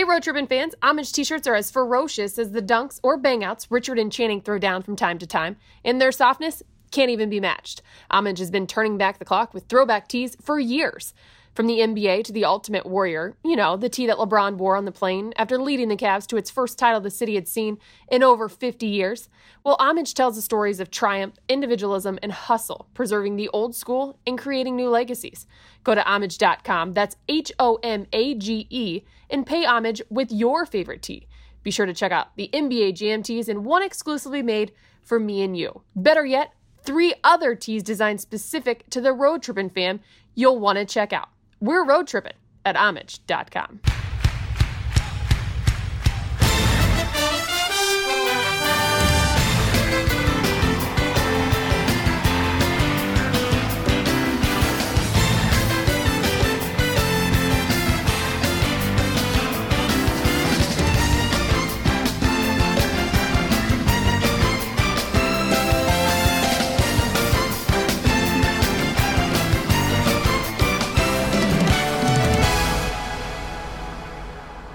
Hey, Road Trippin' fans, homage t shirts are as ferocious as the dunks or bangouts Richard and Channing throw down from time to time. and their softness, can't even be matched. Homage has been turning back the clock with throwback tees for years. From the NBA to the Ultimate Warrior, you know, the tee that LeBron wore on the plane after leading the Cavs to its first title the city had seen in over 50 years. Well, Homage tells the stories of triumph, individualism, and hustle, preserving the old school and creating new legacies. Go to homage.com, that's H O M A G E, and pay homage with your favorite tee. Be sure to check out the NBA GMTs and one exclusively made for me and you. Better yet, three other tees designed specific to the road trippin' fam you'll want to check out. We're road tripping at homage.com.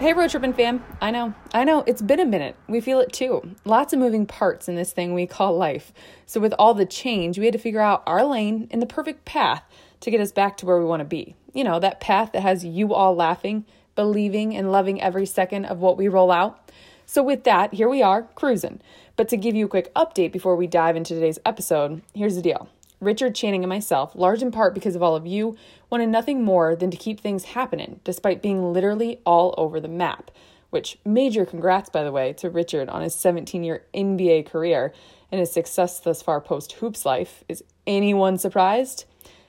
Hey, Road tripping fam. I know, I know, it's been a minute. We feel it too. Lots of moving parts in this thing we call life. So, with all the change, we had to figure out our lane and the perfect path to get us back to where we want to be. You know, that path that has you all laughing, believing, and loving every second of what we roll out. So, with that, here we are, cruising. But to give you a quick update before we dive into today's episode, here's the deal. Richard Channing and myself, large in part because of all of you, wanted nothing more than to keep things happening, despite being literally all over the map. Which, major congrats, by the way, to Richard on his 17 year NBA career and his success thus far post hoops life. Is anyone surprised?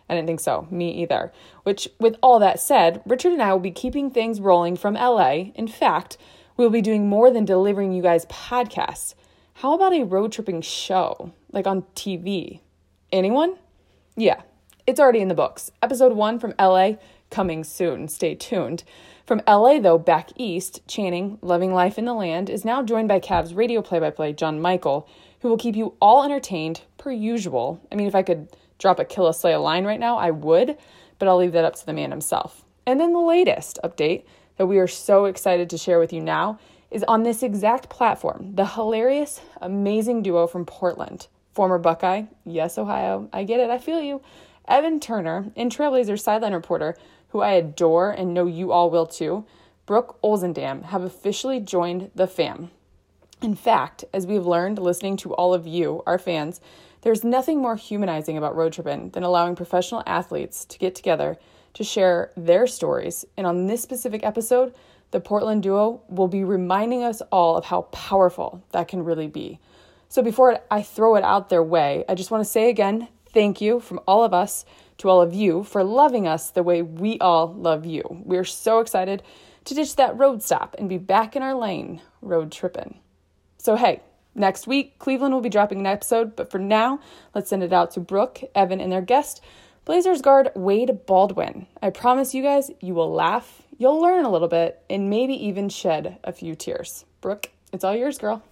I didn't think so, me either. Which, with all that said, Richard and I will be keeping things rolling from LA. In fact, we'll be doing more than delivering you guys podcasts. How about a road tripping show, like on TV? Anyone? Yeah, it's already in the books. Episode one from LA coming soon. Stay tuned. From LA, though, back east, Channing, loving life in the land, is now joined by Cavs radio play by play John Michael, who will keep you all entertained per usual. I mean, if I could drop a Kill a Slay line right now, I would, but I'll leave that up to the man himself. And then the latest update that we are so excited to share with you now is on this exact platform the hilarious, amazing duo from Portland, former Buckeye, yes, Ohio, I get it, I feel you, Evan Turner and Trailblazers sideline reporter, who I adore and know you all will too, Brooke Olzendam, have officially joined the fam. In fact, as we've learned listening to all of you, our fans, there's nothing more humanizing about road tripping than allowing professional athletes to get together to share their stories. And on this specific episode, the Portland duo will be reminding us all of how powerful that can really be. So before I throw it out their way, I just want to say again Thank you from all of us to all of you for loving us the way we all love you. We're so excited to ditch that road stop and be back in our lane, road tripping. So, hey, next week, Cleveland will be dropping an episode, but for now, let's send it out to Brooke, Evan, and their guest, Blazers guard Wade Baldwin. I promise you guys, you will laugh, you'll learn a little bit, and maybe even shed a few tears. Brooke, it's all yours, girl.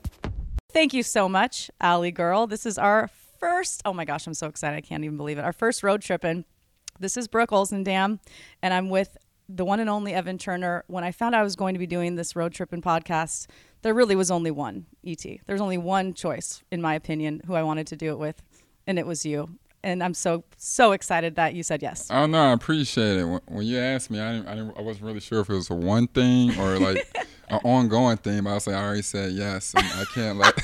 Thank you so much, Allie Girl. This is our first, oh my gosh, I'm so excited. I can't even believe it. Our first road trip. And this is Brooke Olzendam, and I'm with the one and only Evan Turner. When I found I was going to be doing this road trip and podcast, there really was only one ET. There's only one choice, in my opinion, who I wanted to do it with, and it was you. And I'm so so excited that you said yes. Oh no, I appreciate it. When, you asked me, I didn't, I, didn't, I wasn't really sure if it was a one thing or like an ongoing thing. But I was like, I already said yes, and I can't let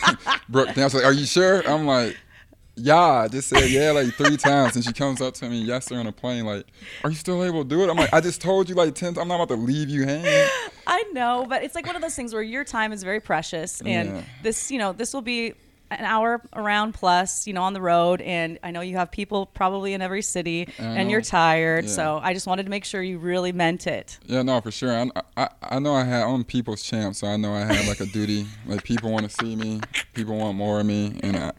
Brooke. I was like, Are you sure? I'm like, yeah, I just said yeah like three times, and she comes up to me yesterday on a plane like, "Are you still able to do it?" I'm like, "I just told you like ten. I'm not about to leave you hanging." I know, but it's like one of those things where your time is very precious, and yeah. this, you know, this will be an hour around plus, you know, on the road, and I know you have people probably in every city, and you're tired. Yeah. So I just wanted to make sure you really meant it. Yeah, no, for sure. I, I, I know I had I'm people's champ, so I know I have like a duty. Like people want to see me, people want more of me, and I,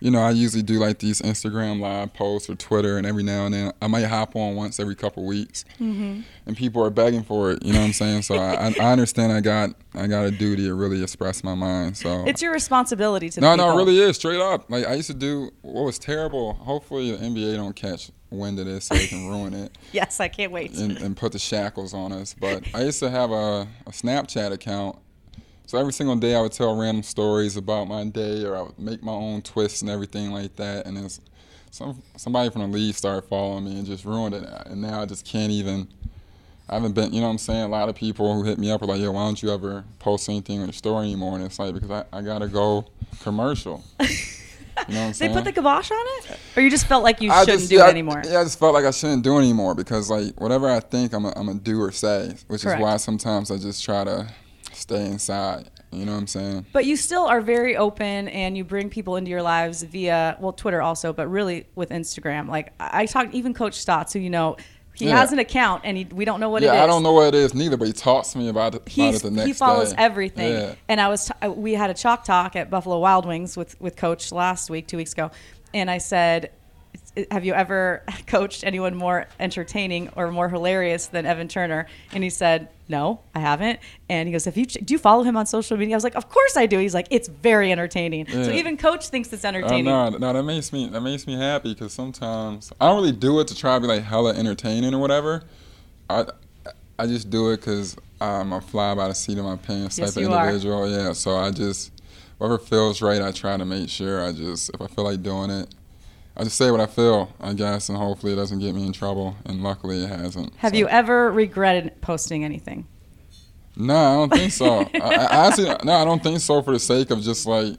you know, I usually do like these Instagram live posts or Twitter, and every now and then I might hop on once every couple weeks, mm-hmm. and people are begging for it. You know what I'm saying? So I, I understand I got I got a duty to really express my mind. So it's your responsibility to. No, no, it really is straight up. Like I used to do what was terrible. Hopefully the NBA don't catch wind of this so they can ruin it Yes, I can't wait. and, and put the shackles on us. But I used to have a, a Snapchat account. So every single day I would tell random stories about my day or I would make my own twists and everything like that. And then some somebody from the league started following me and just ruined it. And now I just can't even. I haven't been, you know what I'm saying? A lot of people who hit me up are like, yo, why don't you ever post anything on your story anymore? And it's like, because I, I got to go commercial. You know what I'm They put the kibosh on it, or you just felt like you I shouldn't just- do yeah, it anymore. Yeah, I just felt like I shouldn't do it anymore because like whatever I think I'm gonna do or say, which Correct. is why sometimes I just try to stay inside. You know what I'm saying? But you still are very open and you bring people into your lives via, well, Twitter also, but really with Instagram. Like I talked, even Coach Stotts, who you know, he Yeah. has an account and he, we don't know what it yeah, is. I don't know what it is neither, but he talks to me about it, about it the next he follows day. everything. Yeah. And I was, t- we had a chalk talk at Buffalo Wild Wings with, with Coach last week, two weeks ago. And I said, have you ever coached anyone more entertaining or more hilarious than Evan Turner? And he said, no, I haven't. And he goes, if you do you follow him on social media? I was like, of course I do. He's like, it's very entertaining. So even Coach thinks it's Oh, entertaining. no, no, that makes me that makes me happy because sometimes I don't really do it to try to be like hella entertaining or whatever. I I just do it because I'm a fly by the seat of my pants Yes, type of you are. individual. Yeah, so I just whatever feels right, I try to make sure I just if I feel like doing it, I just say what I feel, I guess, and hopefully it doesn't get me in trouble. And luckily it hasn't. Have so. you ever regretted posting anything? No, I don't think so. I, I actually, no, I don't think so. For the sake of just like,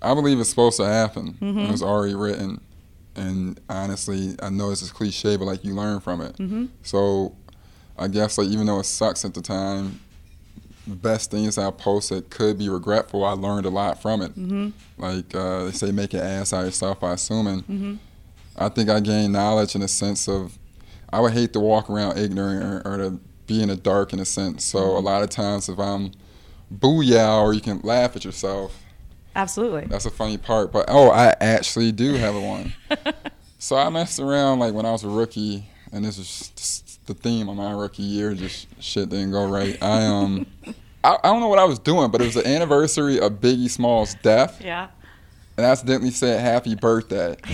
I believe it's supposed to happen. Mm-hmm. It was already written, and honestly, I know this is cliche, but like you learn from it. Mm-hmm. So, I guess like even though it sucks at the time, best things I posted could be regretful. I learned a lot from it. Mm-hmm. Like uh, they say, make an ass out of yourself by assuming. Mm-hmm. I think I gained knowledge in a sense of I would hate to walk around ignorant or, or to be in the dark in a sense. So Mm-hmm. a lot of times if I'm booyah or you can laugh at yourself, Absolutely. that's a funny part. But oh, I actually do have a one. so I messed around like when I was a rookie, and this is just the theme of my rookie year. Just shit didn't go right. I um, I, I don't know what I was doing, but it was the anniversary of Biggie Small's death Yeah. and I accidentally said happy birthday.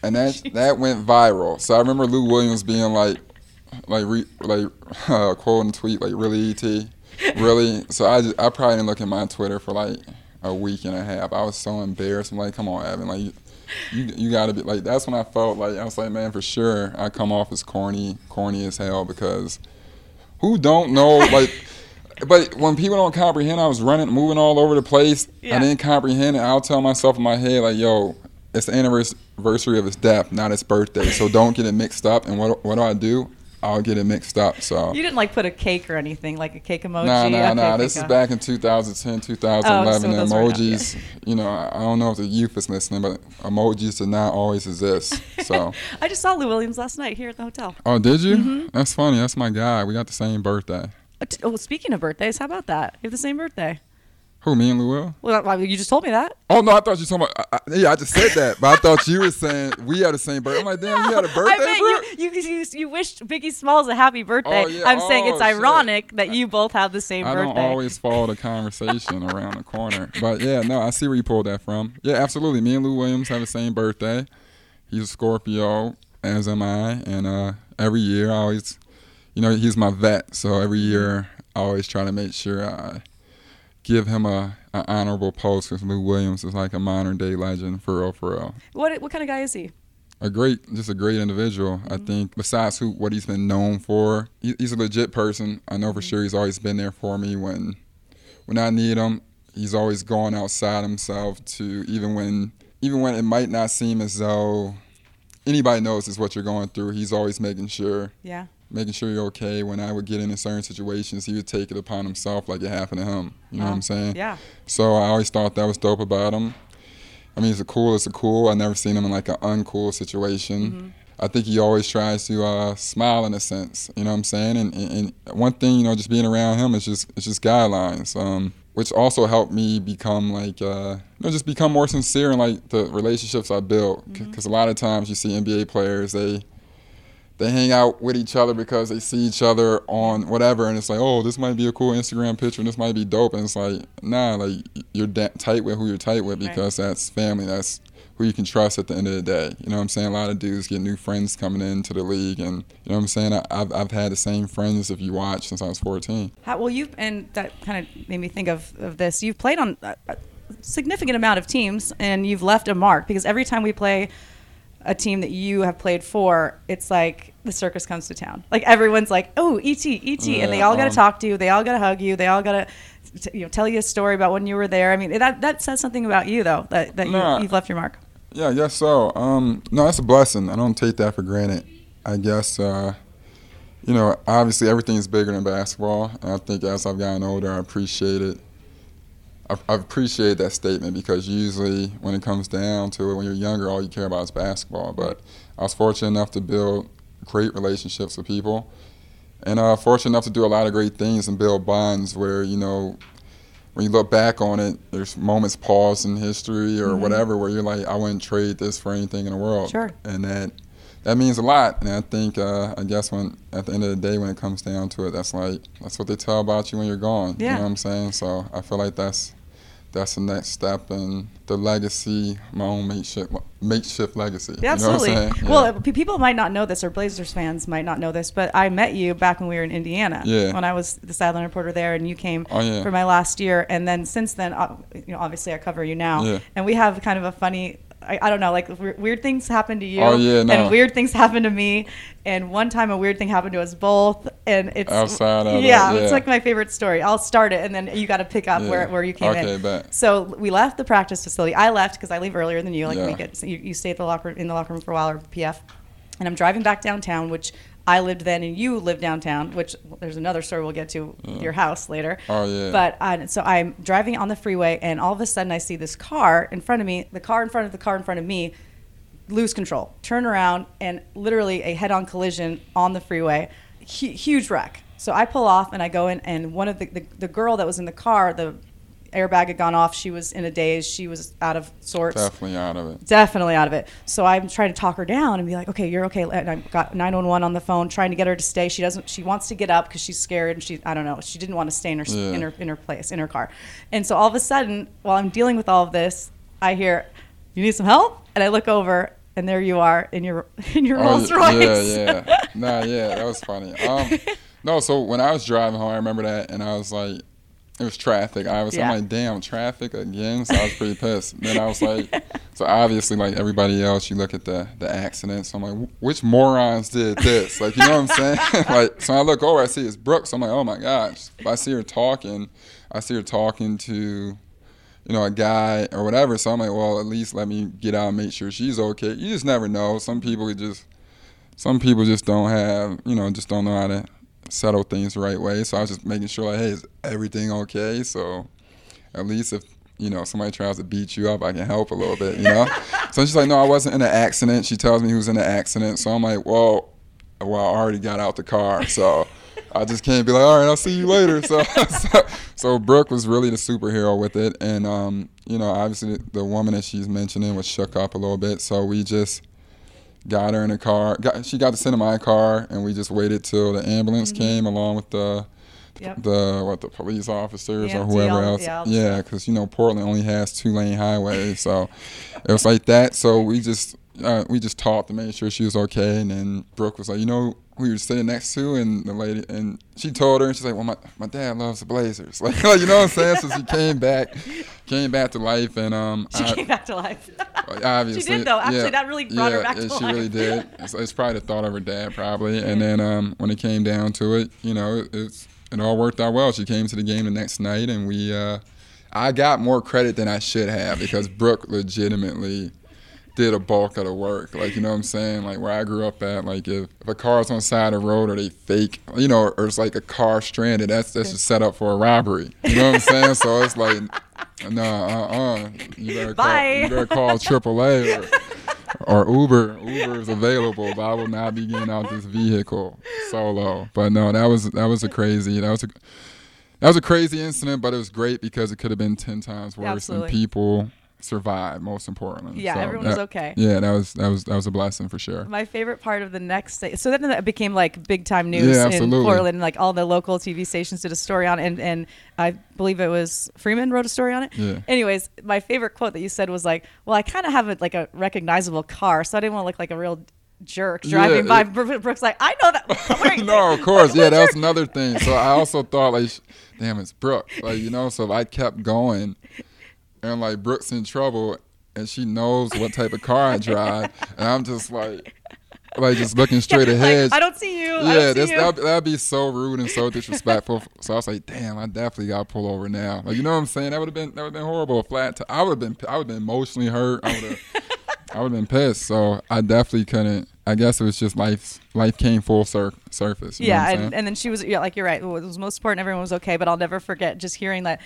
And that that went viral. So I remember Lou Williams being like like re, like uh, quoting a tweet like really ET really so I just, I probably didn't look at my Twitter for like a week and a half. I was so embarrassed. I'm like, come on, Evan, like you you got to be like that's when I felt like I was like, man, for sure I come off as corny, corny as hell because who don't know like but when people don't comprehend, I was running, moving all over the place. Yeah. I didn't comprehend it. I'll tell myself in my head, like, yo, it's the anniversary of his death, not his birthday. So don't get it mixed up. And what, what do I do? I'll get it mixed up. So, You didn't like put a cake or anything, like a cake emoji. nah, Okay, nah. This is back in 2010, 2011. Oh, so those were not- emojis, you know, I don't know if the youth is listening, but emojis did not always exist. So, I just saw Lou Williams last night here at the hotel. oh, did you? Mm-hmm. That's funny. That's my guy. We got the same birthday. Uh, Oh, speaking of birthdays, how about that? You have the same birthday. Who, me and Lou Will? Well, well, you just told me that. Oh no, I thought you were talking about. I, I, yeah, I just said that, but I thought you were saying we had the same birthday. I'm like, damn, you had a birthday, I meant you, you, you, you wished Biggie Smalls a happy birthday. Oh, yeah. I'm saying it's Oh, shit. ironic that you both have the same I birthday. don't always follow the conversation around the corner, but yeah, no, I see where you pulled that from. Yeah, absolutely. Me and Lou Williams have the same birthday. He's a Scorpio, as am I, and uh, every year I always, you know, he's my vet, so every year I always try to make sure I give him a, a honorable post because Lou Williams is like a modern day legend for real, for real. What what kind of guy is he? a great, just a great individual. I mm-hmm. think besides who what he's been known for, he, he's a legit person. I know for mm-hmm. sure he's always been there for me when when I need him. He's always gone outside himself to even when even when it might not seem as though anybody knows is what you're going through. He's always making sure Yeah. Making sure you're okay. When I would get into certain situations, he would take it upon himself like it happened to him. You know what I'm saying? Yeah. So I always thought that was dope about him. I mean, he's a cool, it's a cool. I never seen him in like an uncool situation. I think he always tries to uh, smile in a sense. You know what I'm saying? And, and, and one thing, you know, just being around him is just it's just guidelines, um, which also helped me become like uh, you know just become more sincere in like the relationships I built. Because a lot of times you see NBA players they they hang out with each other because they see each other on whatever, and it's like, oh, this might be a cool Instagram picture, and this might be dope, and it's like, nah, like you're da- tight with who you're tight with because right. that's family, that's who you can trust at the end of the day. You know what I'm saying? A lot of dudes get new friends coming into the league, and you know what I'm saying? I, have I've had the same friends if you watch since I was 14. How, well, you've, and that kind of made me think of, of this. You've played on a significant amount of teams, and you've left a mark because every time we play a team that you have played for, it's like the circus comes to town. Like everyone's like, "Oh, ET, ET," yeah, and they all got to um, talk to you. They all got to hug you. They all got to, you know, tell you a story about when you were there. I mean, that that says something about you, though, that that nah, you, have left your mark. Yeah, I guess so. Um, no, that's a blessing. I don't take that for granted. I guess, uh, you know, obviously everything's bigger than basketball, and I think as I've gotten older, I appreciate it I, I appreciate that statement because usually when it comes down to it, when you're younger, all you care about is basketball. But I was fortunate enough to build great relationships with people, and uh, fortunate enough to do a lot of great things and build bonds where you know. When you look back on it, there's moments paused in history or mm-hmm. whatever where you're like, I wouldn't trade this for anything in the world. Sure. And that that means a lot. And I think, uh, I guess when at the end of the day, when it comes down to it, that's like that's what they tell about you when you're gone. Yeah. You know what I'm saying? So I feel like that's that's the next step in the legacy, my own makeshift, makeshift legacy. Yeah, absolutely. You know yeah. Well, people might not know this, or Blazers fans might not know this, but I met you back when we were in Indiana. Yeah. When I was the sideline reporter there, and you came oh, yeah. for my last year, and then since then, you know, obviously I cover you now, yeah. and we have kind of a funny I, I don't know, like weird things happen to you, oh, yeah, no. and weird things happen to me. And one time, a weird thing happened to us both, and it's outside of yeah, yeah, it's like my favorite story. I'll start it, and then you got to pick up yeah. where, where you came okay, in. Bet. So we left the practice facility. I left because I leave earlier than you. Like yeah. we get, so you, you stay at the locker in the locker room for a while or PF, and I'm driving back downtown, which I lived then and you lived downtown, which there's another story we'll get to yeah. your house later. Oh yeah. But uh, so I'm driving on the freeway and all of a sudden I see this car in front of me, the car in front of the car in front of me lose control, turn around, and literally a head on collision on the freeway. H- huge wreck. So I pull off and I go in, and one of the, the, the girl that was in the car, the airbag had gone off. She was in a daze. She was out of sorts. Definitely out of it. Definitely out of it. So I'm trying to talk her down and be like, okay, you're okay. And I got 911 on the phone, trying to get her to stay. She doesn't. She wants to get up because she's scared and she, I don't know, she didn't want to stay in her yeah. in her in her place in her car. And so all of a sudden, while I'm dealing with all of this, I hear, "You need some help?" And I look over and there you are in your in your oh, Rolls Royce. Yeah, yeah. nah, yeah, that was funny. Um, no, so when I was driving home, I remember that, and I was like, it was traffic. I was, yeah. I'm like, damn, traffic again. So I was pretty pissed. then I was like, so obviously, like everybody else, you look at the the accidents. So I'm like, which morons did this? Like, you know what I'm saying? like, so I look over, I see it's Brooks. I'm like, oh my gosh. If I see her talking, I see her talking to you know, a guy or whatever. So I'm like, well, at least let me get out and make sure she's okay. You just never know. Some people just, some people just don't have, you know, just don't know how to settle things the right way. So I was just making sure, like, hey, is everything okay? So at least if you know somebody tries to beat you up, I can help a little bit, you know. so she's like, no, I wasn't in an accident. She tells me who's in an accident. So I'm like, well, well, I already got out the car, so. I just can't be like, all right, I'll see you later. So, so, so Brooke was really the superhero with it, and um, you know, obviously the woman that she's mentioning was shook up a little bit. So we just got her in a car. Got, she got to sit in my car, and we just waited till the ambulance mm-hmm. came along with the. Yep. The what the police officers or whoever else, yeah, because you know Portland only has two lane highways, so it was like that. So we just uh, we just talked to make sure she was okay, and then Brooke was like, you know, you were sitting next to, and the lady, and she told her, and she's like, "Well, my, my dad loves the Blazers." Like, like you know what I'm saying? so she came back, came back to life, and um, she I, came back to life. obviously, she did though. Actually, yeah, that really brought yeah, her back to she life. She really did. It's, it's, probably the thought of her dad, probably, and then um, when it came down to it, you know, it, it's it all worked out well. She came to the game the next night, and we, uh, I got more credit than I should have because Brooke legitimately did a bulk of the work. Like, you know what I'm saying? Like where I grew up at, like if, if a car's on the side of the road or they fake, you know, or it's like a car stranded, that's that's just set up for a robbery. You know what I'm saying? so it's like, no, uh-uh. You better Bye. call, you better call AAA or, or Uber. Uber is available, but I will not be getting out this vehicle solo. But no, that was that was a crazy. That was a that was a crazy incident, but it was great because it could have been ten times worse. Absolutely. And people survived. Most importantly, Yeah, So everyone was okay. Yeah, that was that was that was a blessing for sure. My favorite part of the next day, so then that became like big time news Yeah, in. Portland, and like all the local TV stations did a story on it, and, and I believe it was Freeman wrote a story on it. Yeah. Anyways, my favorite quote that you said was like, "Well, I kind of have a, like a recognizable car, so I didn't want to look like a real jerk driving Yeah, by." Bro- Brooke's like, "I know that." No, of course, yeah, that was another thing. So I also thought like, damn, it's Brooke, like you know. So if I kept going, and like Brooke's in trouble, and she knows what type of car I drive, and I'm just like, like just looking straight Like, ahead. I don't see you. Yeah, see you. that'd, that'd be so rude and so disrespectful. so I was like, damn, I definitely got to pull over now. Like, you know what I'm saying? That would have been that would have been horrible. A flat. T- I would have been I would have been emotionally hurt. I would have I would have been pissed. So I definitely couldn't. I guess it was just life. Life came full cir- surface. Yeah, and, and then she was yeah, like you're right. It was most important. Everyone was okay, but I'll never forget just hearing that.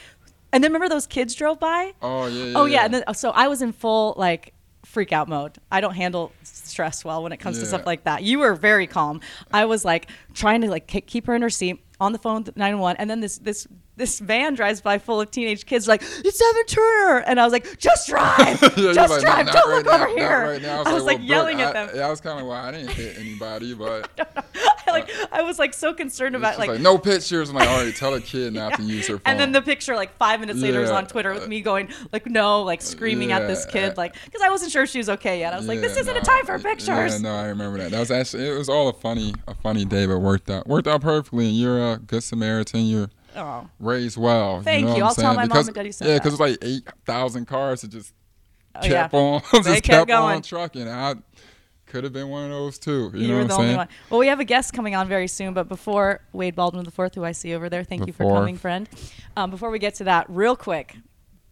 And then remember those kids drove by. oh yeah, yeah. Oh yeah, and then so I was in full like freak out mode. I don't handle stress well when it comes to stuff like that. You were very calm. I was like trying to like keep her in her seat on the phone with 911 and then this this this van drives by full of teenage kids like it's Evan Turner and I was like just drive just like, drive don't right look now, over here right now. I was like, well, yelling Brooke, at them Yeah, I was kind of why I didn't hit anybody, but I, like I was like so concerned about like, like, no pictures. I'm like, all right, tell a kid not to use her phone. and then the picture like five minutes later was Yeah. on Twitter with me going like no like screaming at this kid like because I wasn't sure she was okay yet I was like this isn't a time for pictures Yeah, no, I remember that. That was actually it was all a funny a funny day, but worked out worked out perfectly. And you're a good Samaritan. You're oh raised well. Thank you. Know you. what I'll I'm tell saying? my mom because, and daddy said Yeah, because it's like eight thousand cars that just Oh, kept yeah. on They just kept kept, going. on trucking. I could have been one of those too. You, You, know were the only one. Well, we have a guest coming on very soon, but before Wade Baldwin IV, who I see over there, thank The you for fourth. coming, friend. Um, before we get to that, real quick,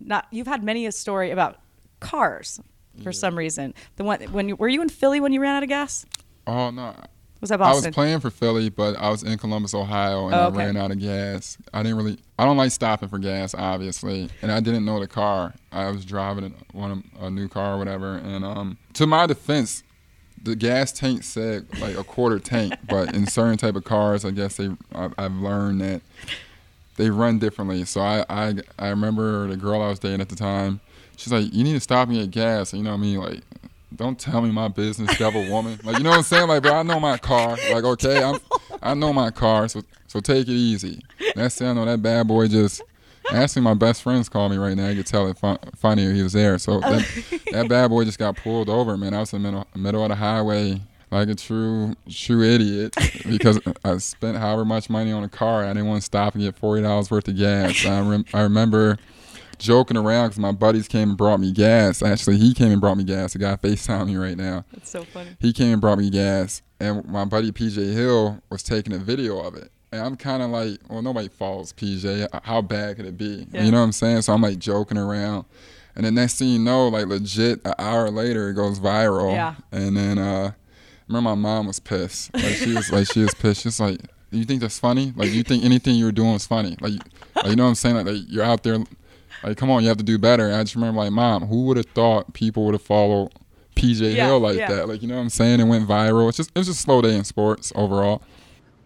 not you've had many a story about cars for some reason. The one when you, were you in Philly when you ran out of gas? Oh no, Was that I was playing for Philly, but I was in Columbus, Ohio, and Oh, I ran out of gas. I didn't really. I don't like stopping for gas, obviously, and I didn't know the car. I was driving one a new car or whatever, and um, to my defense, the gas tank said like a quarter tank, but in certain type of cars, I guess they. I, I've learned that they run differently. So I, I I remember the girl I was dating at the time. She's like, "You need to stop and get gas." And You know what I mean? Like, don't tell me my business, devil woman. Like, you know what I'm saying? Like, bro, I know my car. Like, okay, I'm, I know my car. So, so take it easy. That's it. I know that bad boy just. Actually, my best friends call me right now. I could tell it fun, funnier he was there. So that, that bad boy just got pulled over, man. I was in the middle, middle of the highway like a true true idiot because I spent however much money on a car. I didn't want to stop and get forty dollars worth of gas. I, rem- I remember joking around because my buddies came and brought me gas. Actually, he came and brought me gas. The guy FaceTime me right now. That's so funny. He came and brought me gas, and my buddy PJ Hill was taking a video of it. And I'm kind of like, well, nobody follows PJ. How bad could it be? Yeah. You know what I'm saying? So I'm like joking around. And the next thing you know, like legit, an hour later, it goes viral. Yeah. And then, uh, remember my mom was pissed. Like she was like, she was pissed. She's like, you think that's funny? Like you think anything you were doing was funny? Like, like you know what I'm saying? Like, like you're out there, like come on, you have to do better. And I just remember like, mom, who would have thought people would have followed PJ Yeah, Hill like yeah. that? Like you know what I'm saying? It went viral. It's just it was just a slow day in sports overall.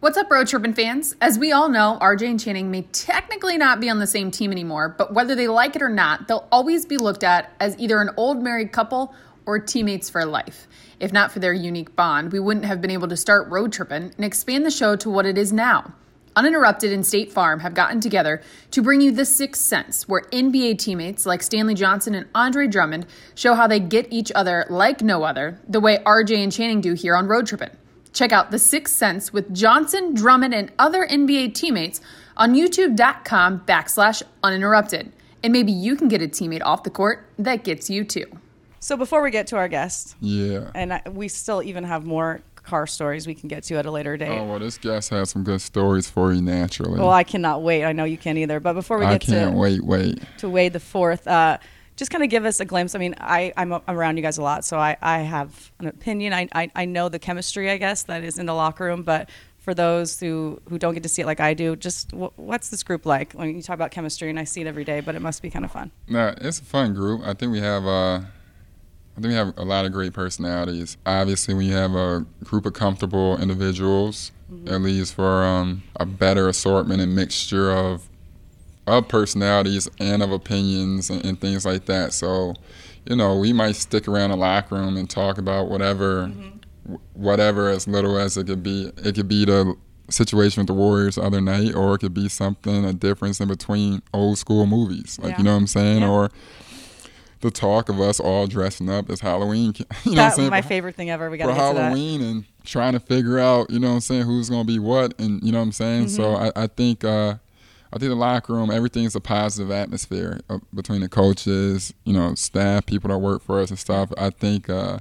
What's up, Road Trippin' fans? As we all know, RJ and Channing may technically not be on the same team anymore, but whether they like it or not, they'll always be looked at as either an old married couple or teammates for life. If not for their unique bond, we wouldn't have been able to start Road Trippin' and expand the show to what it is now. Uninterrupted and State Farm have gotten together to bring you The Sixth Sense, where NBA teammates like Stanley Johnson and Andre Drummond show how they get each other like no other, the way RJ and Channing do here on Road Trippin'. Check out The Sixth Sense with Johnson, Drummond, and other NBA teammates on youtube.com backslash uninterrupted. And maybe you can get a teammate off the court that gets you too. So before we get to our guest, Yeah. and I, we still even have more car stories we can get to at a later date. Oh well, this guest has some good stories for you naturally. Well, I cannot wait. I know you can't either. But before we I get can't to wait, wait. to Wade the Fourth, uh, just kind of give us a glimpse. I mean, I, I'm around you guys a lot, so I, I have an opinion. I, I, I know the chemistry, I guess, that is in the locker room. But for those who, who don't get to see it like I do, just wh- what's this group like? I mean, you talk about chemistry, and I see it every day, but it must be kind of fun. No, it's a fun group. I think we have uh, I think we have a lot of great personalities. Obviously, when you have a group of comfortable individuals, Mm-hmm. it leads for um, a better assortment and mixture of of personalities and of opinions and, and things like that. So, you know, we might stick around the locker room and talk about whatever, mm-hmm. whatever as little as it could be. It could be the situation with the Warriors the other night, or it could be something a difference in between old school movies, like yeah. you know what I'm saying, yeah. or the talk of us all dressing up as Halloween. You know that was my favorite thing ever. We got for Halloween and trying to figure out, you know what I'm saying, who's gonna be what, and you know what I'm saying. Mm-hmm. So I, I think uh, I think the locker room, everything's a positive atmosphere uh, between the coaches, you know, staff, people that work for us and stuff. I think uh,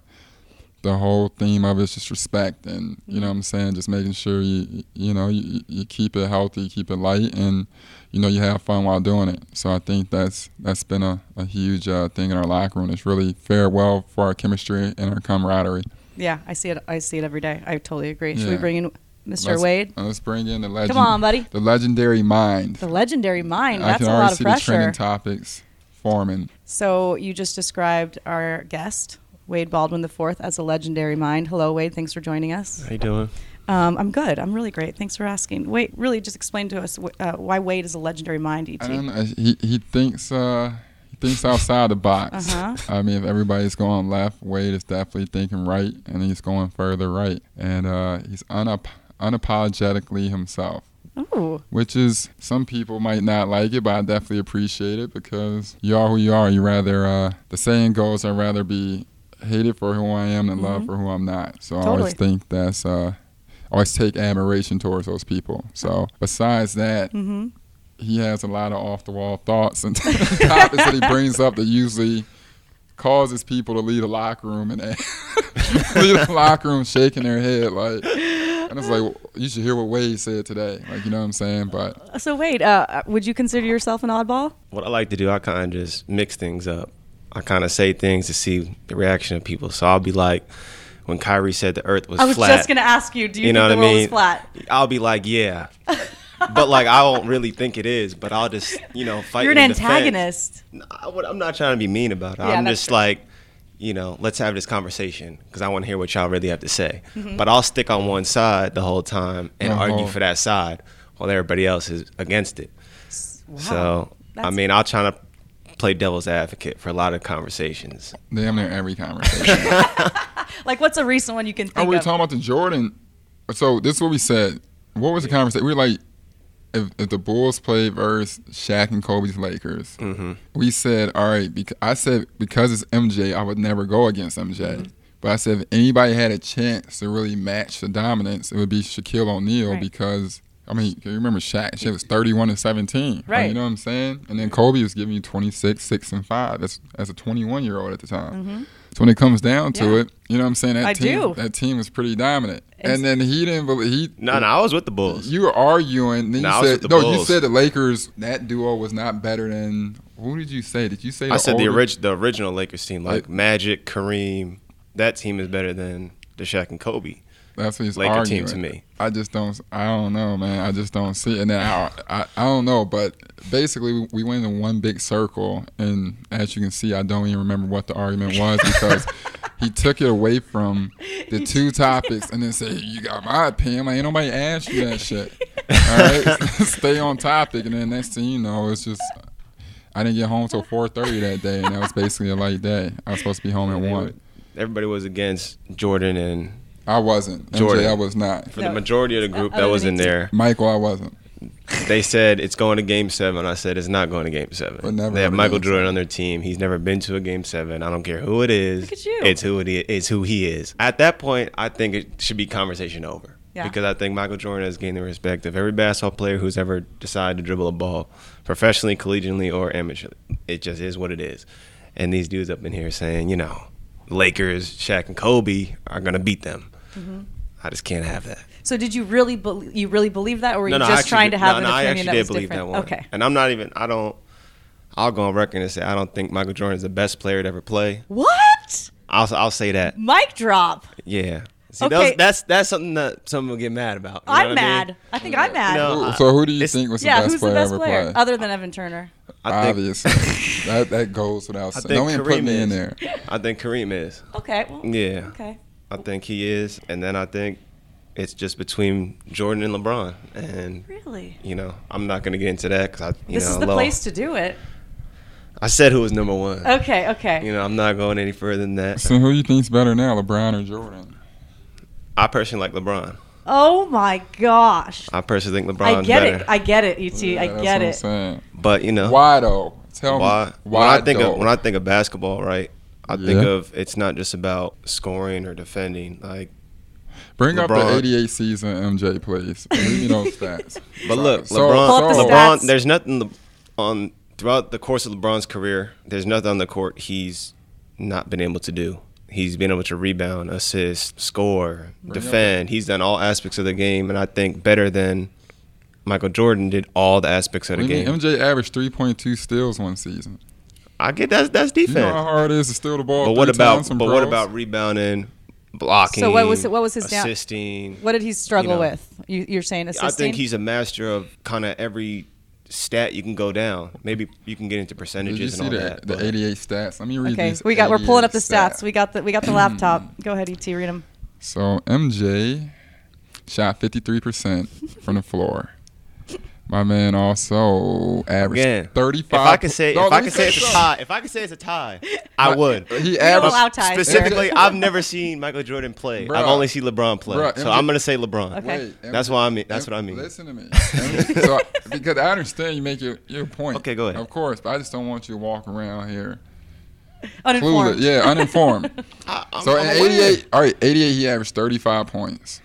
the whole theme of it is just respect, and you know what I'm saying, just making sure you you know you, you keep it healthy, keep it light, and you know you have fun while doing it. So I think that's that's been a, a huge uh, thing in our locker room. It's really fared well for our chemistry and our camaraderie. Yeah, I see it. I see it every day. I totally agree. Should we bring in Mr. Let's, Wade? Let's bring in the legend. Come on, buddy. The legendary mind. The legendary mind. That's a lot of pressure. I can already see the trending topics forming. So you just described our guest, Wade Baldwin IV, as a legendary mind. Hello, Wade. Thanks for joining us. How you doing? Um, I'm good. I'm really great. Thanks for asking. Wait, really, just explain to us uh, why Wade is a legendary mind. Et. I don't know. He he thinks uh, he thinks outside the box. Uh-huh. I mean, if everybody's going left, Wade is definitely thinking right, and he's going further right, and uh, he's unap- unapologetically himself. Ooh. Which is some people might not like it, but I definitely appreciate it because you are who you are. You rather uh, the saying goes, I'd rather be hated for who I am and mm-hmm. loved for who I'm not. So totally. I always think that's uh, always take admiration towards those people. So besides that, mm-hmm. he has a lot of off the wall thoughts and topics that he brings up that usually causes people to leave the locker room and leave the locker room shaking their head like and it's like you should hear what Wade said today like you know what I'm saying but so Wade uh, would you consider yourself an oddball what I like to do I kind of just mix things up I kind of say things to see the reaction of people so I'll be like when Kyrie said the Earth was flat. I was flat, just gonna ask you, do you, you know think the world mean? is flat? I'll be like, yeah, but like I won't really think it is. But I'll just you know fight. You're an antagonist. I, am not trying to be mean about it. Yeah, I'm just true. like, you know, let's have this conversation because I want to hear what y'all really have to say. Mm-hmm. But I'll stick on one side the whole time and uh-huh. argue for that side while everybody else is against it. Wow. So That's I mean, I'll try to play devil's advocate for a lot of conversations. Damn near every conversation. like, what's a recent one you can think oh, we were of? talking about the Jordan. So this is what we said. What was the conversation? We were like, if, if the Bulls play versus Shaq and Kobe's Lakers, mm-hmm. we said, all right. Because I said because it's MJ, I would never go against MJ. Mm-hmm. But I said if anybody had a chance to really match the dominance, it would be Shaquille O'Neal right. because I mean, you remember Shaq? Shaq was 31 and 17. Right. you know what I'm saying? And then Kobe was giving you 26, 6, and 5 as, as a 21 year old at the time. Mm-hmm. So when it comes down to yeah. it, you know what I'm saying? That I team, do. That team was pretty dominant. It's, and then he didn't believe. He, no, no, I was with the Bulls. You were arguing. Then no, you said, no, Bulls. you said the Lakers, that duo was not better than. Who did you say? Did you say I said older? the, orig- the original Lakers team, like, like Magic, Kareem. That team is better than the Shaq and Kobe. That's what he's Laker arguing. team to me. I just don't. I don't know, man. I just don't see it. And then I, I, I don't know. But basically, we went in one big circle, and as you can see, I don't even remember what the argument was because he took it away from the two topics and then said, "You got my opinion." Like, ain't nobody asked you that shit. All right, stay on topic. And then next thing you know, it's just. I didn't get home till 4:30 that day, and that was basically a light day. I was supposed to be home at one. Everybody was against Jordan and I wasn't. Jordan. MJ, I was not. For no. the majority of the group that was in there. Michael, I wasn't. They said it's going to game seven. I said it's not going to game seven. But never they have Michael Jordan on their team. He's never been to a game seven. I don't care who it is. Look at you. It's who it is. It's who he is. At that point, I think it should be conversation over. Yeah. Because I think Michael Jordan has gained the respect of every basketball player who's ever decided to dribble a ball, professionally, collegiately, or amateurly. It just is what it is. And these dudes up in here saying, you know, Lakers, Shaq, and Kobe are going to beat them. Mm-hmm. I just can't have that. So did you really be- you really believe that, or were no, you no, just trying did, to have no, an no, opinion I actually did believe different? that one. Okay. And I'm not even. I don't. I'll go on record and say I don't think Michael Jordan is the best player to ever play. What? I'll I'll say that. Mic drop. Yeah. See, okay. that's that's something that someone will get mad about. You know I'm mad. I, mean? I, think I'm mad. No, so who do you think was the yeah, best who's player the best ever player play? other than Evan Turner? I Obviously, that that goes without saying. Don't even put me is. in there. I think Kareem is. Okay. Well, yeah. Okay. I think he is, and then I think it's just between Jordan and LeBron. And really, you know, I'm not going to get into that because I. this know, is the low. place to do it. I said who was number one. Okay, okay. You know, I'm not going any further than that. So who do you think's better now, LeBron or Jordan? I personally like LeBron. Oh my gosh. I personally think LeBron. I get better. it. I get it, ET. Yeah, I that's get what I'm it. saying. but you know, Why though? Tell why? me. when Why I think though? of when I think of basketball, right? I think Yeah. of it's not just about scoring or defending. Like, Bring up the LeBron- 88 season MJ, please. Read me those stats. but look, So- LeBron, Pull the LeBron. stats. There's nothing on throughout the course of LeBron's career. There's nothing on the court he's not been able to do. He's been able to rebound, assist, score, up defend. He's done all aspects of the game, and I think better than Michael Jordan did all the aspects of the What do you game. mean? MJ averaged 3.2 steals one season. I get that's that's You defense. know how hard it is to steal the ball. but what about times from but what about rebounding, blocking? So what was it- what was his down- assisting? What did he struggle You know. with? You, you're saying assisting? I think he's a master of kind of every stat you can go down. Maybe you can get into Did you percentages see and all the, that. the but 88 stats? Let me read Okay, these. we got. We're pulling up the 88 stats. We got the. We got the laptop. Go ahead, ET. Read them. So MJ shot 53% from the floor. My man also averaged Again, 35. if I could say No, if I me could say it's a tie, if I could say it's a tie, I would. He averaged allow ties. Specifically, I've never seen Michael Jordan play. Bruh. I've only seen LeBron play. Bruh, so MJ I'm gonna say LeBron. Okay. Wait, That's MJ what I mean. That's M- what I mean. Listen to me. MJ so, because I understand you make your, your point. Okay, go ahead. Of course, but I just don't want you to walk around here Uninformed. clueless. Yeah, uninformed. I, I'm, so in I'm aware. 88, all right, 88, he averaged 35 points,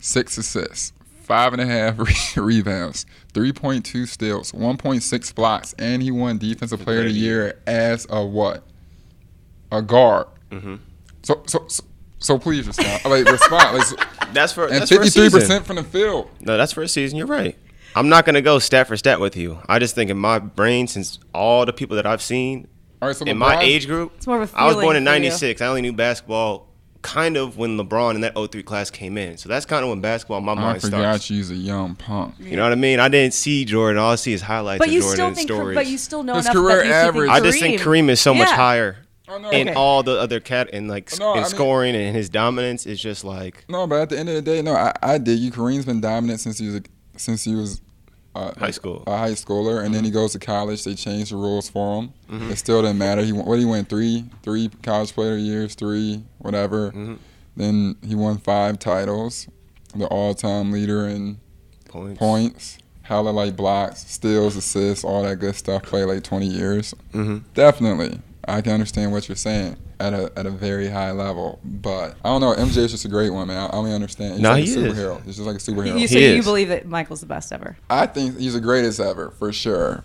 six assists, five and a half re- rebounds, 3.2 steals, 1.6 blocks, and he won Defensive Player of the Year as a what? A guard. Mm-hmm. So, so, so, so please respond. Like respond. Like, That's for and that's for a 53 percent from the field. No, that's for a season. You're right. I'm not gonna go stat for stat with you. I just think in my brain, since all the people that I've seen All right, so in my age group, It's more of a I was born in '96. I only knew basketball kind of when LeBron and that 03 class came in. So that's kind of when basketball in my I mind forgot starts. you was a young punk. You know what I mean? I didn't see Jordan. All I see is highlights But of you Jordan still think. stories. But you still know His enough career that you average- I just think Kareem is so much higher Oh, no, in okay. all the other cat and like No, I in mean- scoring and his dominance is just like No, but at the end of the day, no, I, I dig you. Kareem's been dominant since he was since he was uh, High school. a high schooler, and then he goes to college. They changed the rules for him. Mm-hmm. It still didn't matter. He won- what he went three three college player years, three whatever. Mm-hmm. Then he won five titles, the all time leader in points. points, hella like blocks, steals, assists, all that good stuff. Played like twenty years. hmm Definitely, I can understand what you're saying at a at a very high level. But I don't know. MJ is just a great one, man. I, I only understand. He's No, like he a is. superhero. He's just like a superhero. You, so you believe that Michael's the best ever? I think he's the greatest ever for sure.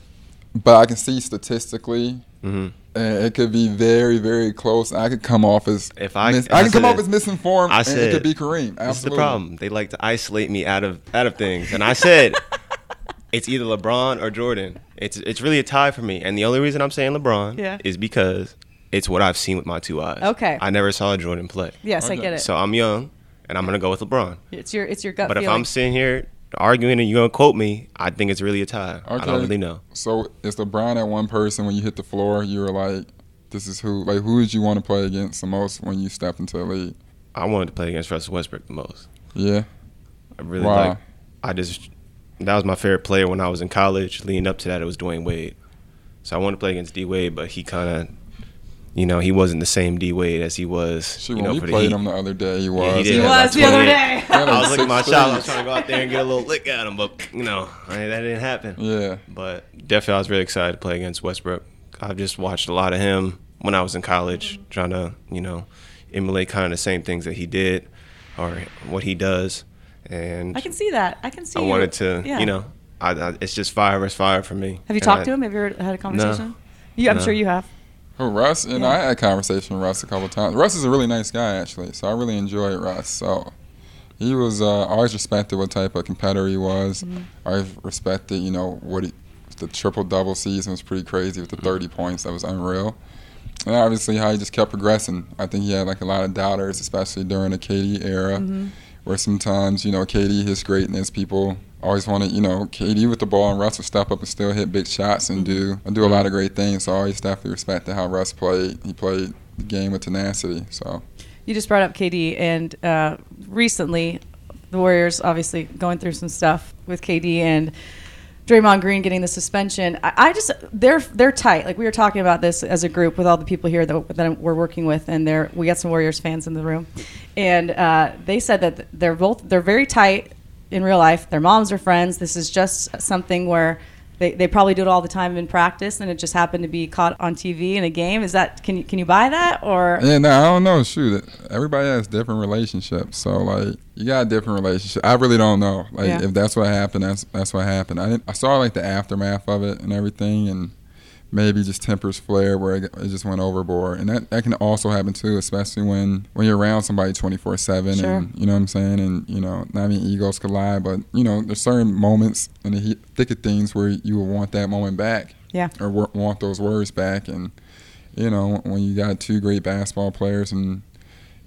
But I can see statistically, hmm uh, it could be very, very close. I could come off as If I- mis- I I can come said- off as misinformed. I and it could be Kareem. Absolutely. This is the problem. They like to isolate me out of out of things, and I said it's either LeBron or Jordan. It's it's really a tie for me, and the only reason I'm saying LeBron Yeah. is because it's what I've seen with my two eyes. Okay. I never saw a Jordan play, Yes, I Okay. get it. so I'm young, and I'm gonna go with LeBron. it's your it's your gut But if. I'm sitting here arguing and you're gonna quote me, I think it's really a tie. I don't really know. So is LeBron that one person when you hit the floor, you were like, "This is who." Like, who did you want to play against the most when you stepped into the league? I wanted to play against Russell Westbrook the most. Yeah. I really Wow. like. I just that was my favorite player when I was in college. Leading up to that, it was Dwyane Wade. So I wanted to play against D Wade, but he kind of, you know, he wasn't the same D Wade as he was. Shoot, you know, when we for the played him the other day, he Yeah, was. he He was the other day. I was looking at my six shot. I was trying to go out there and get a little lick at him, but you know, I mean, that didn't happen. Yeah. But definitely, I was really excited to play against Westbrook. I've just watched a lot of him when I was in college, trying to, you know, emulate kind of the same things that he did or what he does. And I can see that. I can see. I you. wanted to, Yeah. you know, I, I, it's just fire versus fire for me. Have you And talked I- to him? Have you ever had a conversation? You, I'm No. sure you have. Russ? And Yeah. I had a conversation with Russ a couple times. Russ is a really nice guy, actually. So I really enjoyed Russ. So he was uh, always respected what type of competitor he was. Mm-hmm. I respected, you know, what he, the triple double season was pretty crazy with the 30 points. That was unreal. And obviously how he just kept progressing. I think he had like a lot of doubters, especially during the KD era, Mm-hmm. where sometimes, you know, KD, his greatness, people always wanted, you know, KD with the ball and Russ would step up and still hit big shots and do and do a lot of great things. So I always definitely respected how Russ played. He played the game with tenacity. So You just brought up KD, and uh, recently, the Warriors obviously going through some stuff with KD and Draymond Green getting the suspension. I, I, just they're they're tight. Like we were talking about this as a group with all the people here that, that we're working with, and there we got some Warriors fans in the room, and uh, they said that they're both they're very tight in real life. Their moms are friends. This is just something where they, they probably do it all the time in practice, and it just happened to be caught on TV in a game. Is that can you can you buy that or? Yeah, no, I don't know. Shoot, everybody has different relationships, so like you got a different relationship. I really don't know. Like yeah. if that's what happened, that's that's what happened. I I saw like the aftermath of it and everything, and maybe just tempers flare where it, it, just went overboard. And that, that can also happen too especially when when you're around somebody 24 7 sure. and you know what i'm saying? And you know not even egos collide but you know there's certain moments in the thick of things where you will want that moment back. Yeah. Or want those words back. And you know when you got two great basketball players and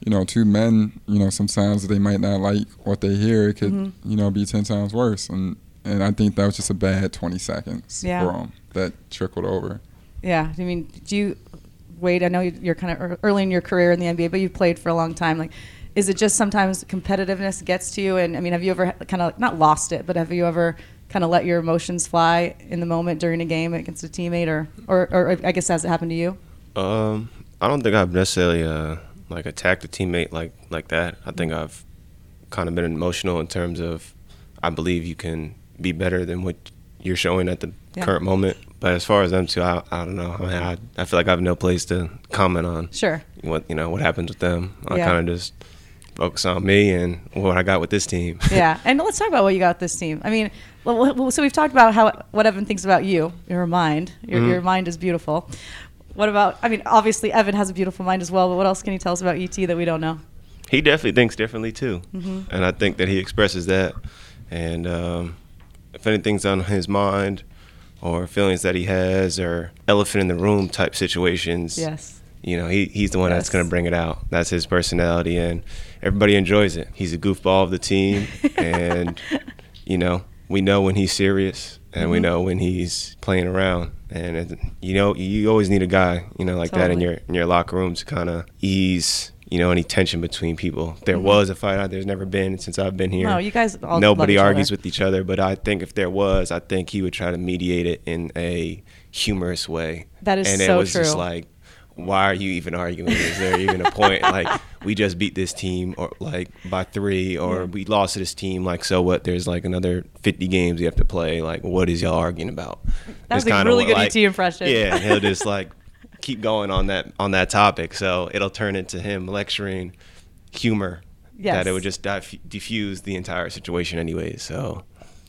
you know two men you know sometimes they might not like what they hear. It could mm-hmm. you know be 10 times worse. And and i think that was just a bad 20 seconds yeah. for them that trickled over. Yeah, I mean, do you wait? I know you're kind of early in your career in the NBA, but you've played for a long time. Like, is it just sometimes competitiveness gets to you? And I mean, have you ever kind of not lost it, but have you ever kind of let your emotions fly in the moment during a game against a teammate, or or, or I guess has it happened to you? Um, I don't think I've necessarily uh, like attacked a teammate like like that. I think I've kind of been emotional in terms of I believe you can be better than what you're showing at the yeah. current moment. But as far as them two, I, I don't know. I, mean, I, I feel like I have no place to comment on. Sure. What you know what happens with them. I yeah. kind of just focus on me and what I got with this team. yeah, and let's talk about what you got with this team. I mean, so we've talked about how what Evan thinks about you, your mind. Your, mm-hmm. your mind is beautiful. What about? I mean, obviously Evan has a beautiful mind as well. But what else can you tell us about ET that we don't know? He definitely thinks differently too, mm-hmm. and I think that he expresses that. And um, if anything's on his mind or feelings that he has or elephant in the room type situations. Yes. You know, he, he's the one yes. that's going to bring it out. That's his personality, and everybody enjoys it. He's a goofball of the team, and, you know, we know when he's serious and mm-hmm. we know when he's playing around. And, you know, you always need a guy, you know, like totally. that in your in your locker room to kind of ease you know, any tension between people. There mm-hmm. was a fight. There's never been since I've been here. No, you guys all Nobody argues other. with each other, but I think if there was, I think he would try to mediate it in a humorous way. That is and so true. And it was true. just like, why are you even arguing? Is there even a point? like, we just beat this team or like by three, or yeah. we lost to this team. Like, so what? There's like another 50 games you have to play. Like, what is y'all arguing about? That was a really good like, ET impression. Yeah, he'll just like keep going on that on that topic. So it'll turn into him lecturing humor yes. that it would just diff- diffuse the entire situation anyway. So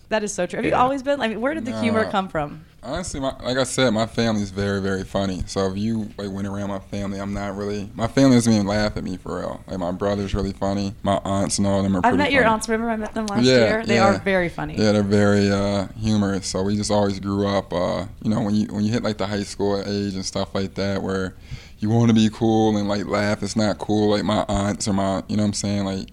that is so true. Have yeah. you always been? I mean, where did the humor come from? Honestly, my, like I said, my family is very, very funny. So if you like went around my family, I'm not really. My family doesn't even laugh at me for real. Like my brother's really funny. My aunts and all of them are. I've met funny. your aunts. Remember, I met them last yeah, year. They yeah. are very funny. Yeah, they're very uh, humorous. So we just always grew up. Uh, you know, when you when you hit like the high school age and stuff like that, where you want to be cool and like laugh. It's not cool. Like my aunts or my, you know what I'm saying? Like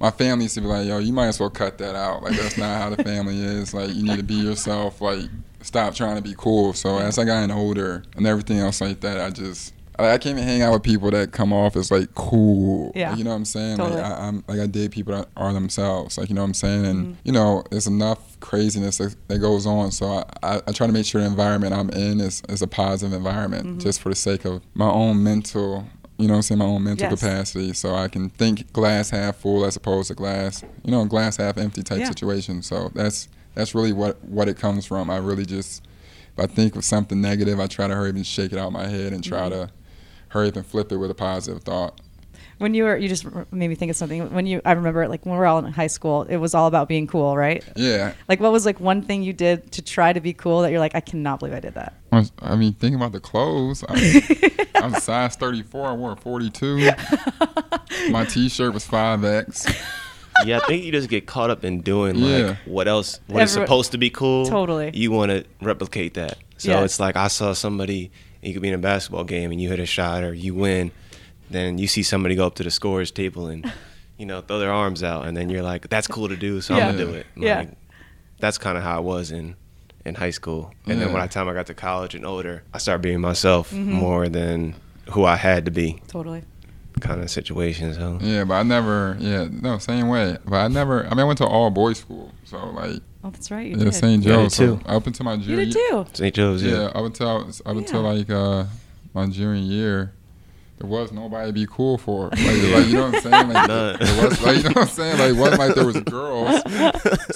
my family used to be like, yo, you might as well cut that out. Like that's not how the family is. Like you need to be yourself. Like stop trying to be cool. So as I got older and everything else like that, I just I can't even hang out with people that come off as like cool. Yeah. Like, you know what I'm saying? Totally. Like I, am like I date people that are themselves. Like you know what I'm saying? And mm-hmm. you know, there's enough craziness that, that goes on. So I, I, I, try to make sure the environment I'm in is, is a positive environment, mm-hmm. just for the sake of my own mental. You know I'm saying? My own mental yes. capacity, so I can think glass half full as opposed to glass, you know, glass half empty type yeah. situation. So that's that's really what what it comes from. I really just if I think of something negative, I try to hurry and shake it out of my head and try mm-hmm. to hurry up and flip it with a positive thought. When you were, you just made me think of something. When you, I remember, like when we were all in high school, it was all about being cool, right? Yeah. Like, what was like one thing you did to try to be cool that you're like, I cannot believe I did that. I mean, thinking about the clothes. I, I'm size 34. I wore 42. My T-shirt was 5X. yeah, I think you just get caught up in doing like yeah. what else, what Everyone, is supposed to be cool. Totally. You want to replicate that. So yes. it's like I saw somebody you could be in a basketball game and you hit a shot or you win, then you see somebody go up to the scores table and you know throw their arms out, and then you're like, that's cool to do, so yeah. I'm gonna do it. Like, yeah. That's kind of how I was in in high school, and yeah. then when I time I got to college and older, I started being myself mm-hmm. more than who I had to be. Totally. kind of situation. So yeah, but I never. Yeah, no, same way. But I never. I mean, I went to all boys school, so like. Oh, that's right. You yeah, did. St. Yeah, I Joe's. did So too. up until my junior. You did too. St. Joe's, Yeah, yeah. up until up until Yeah. like uh, my junior year, there was nobody to be cool for. Like, like you know what I'm saying? Like, None. there was, like you know what I'm saying? Like it wasn't like there was girls,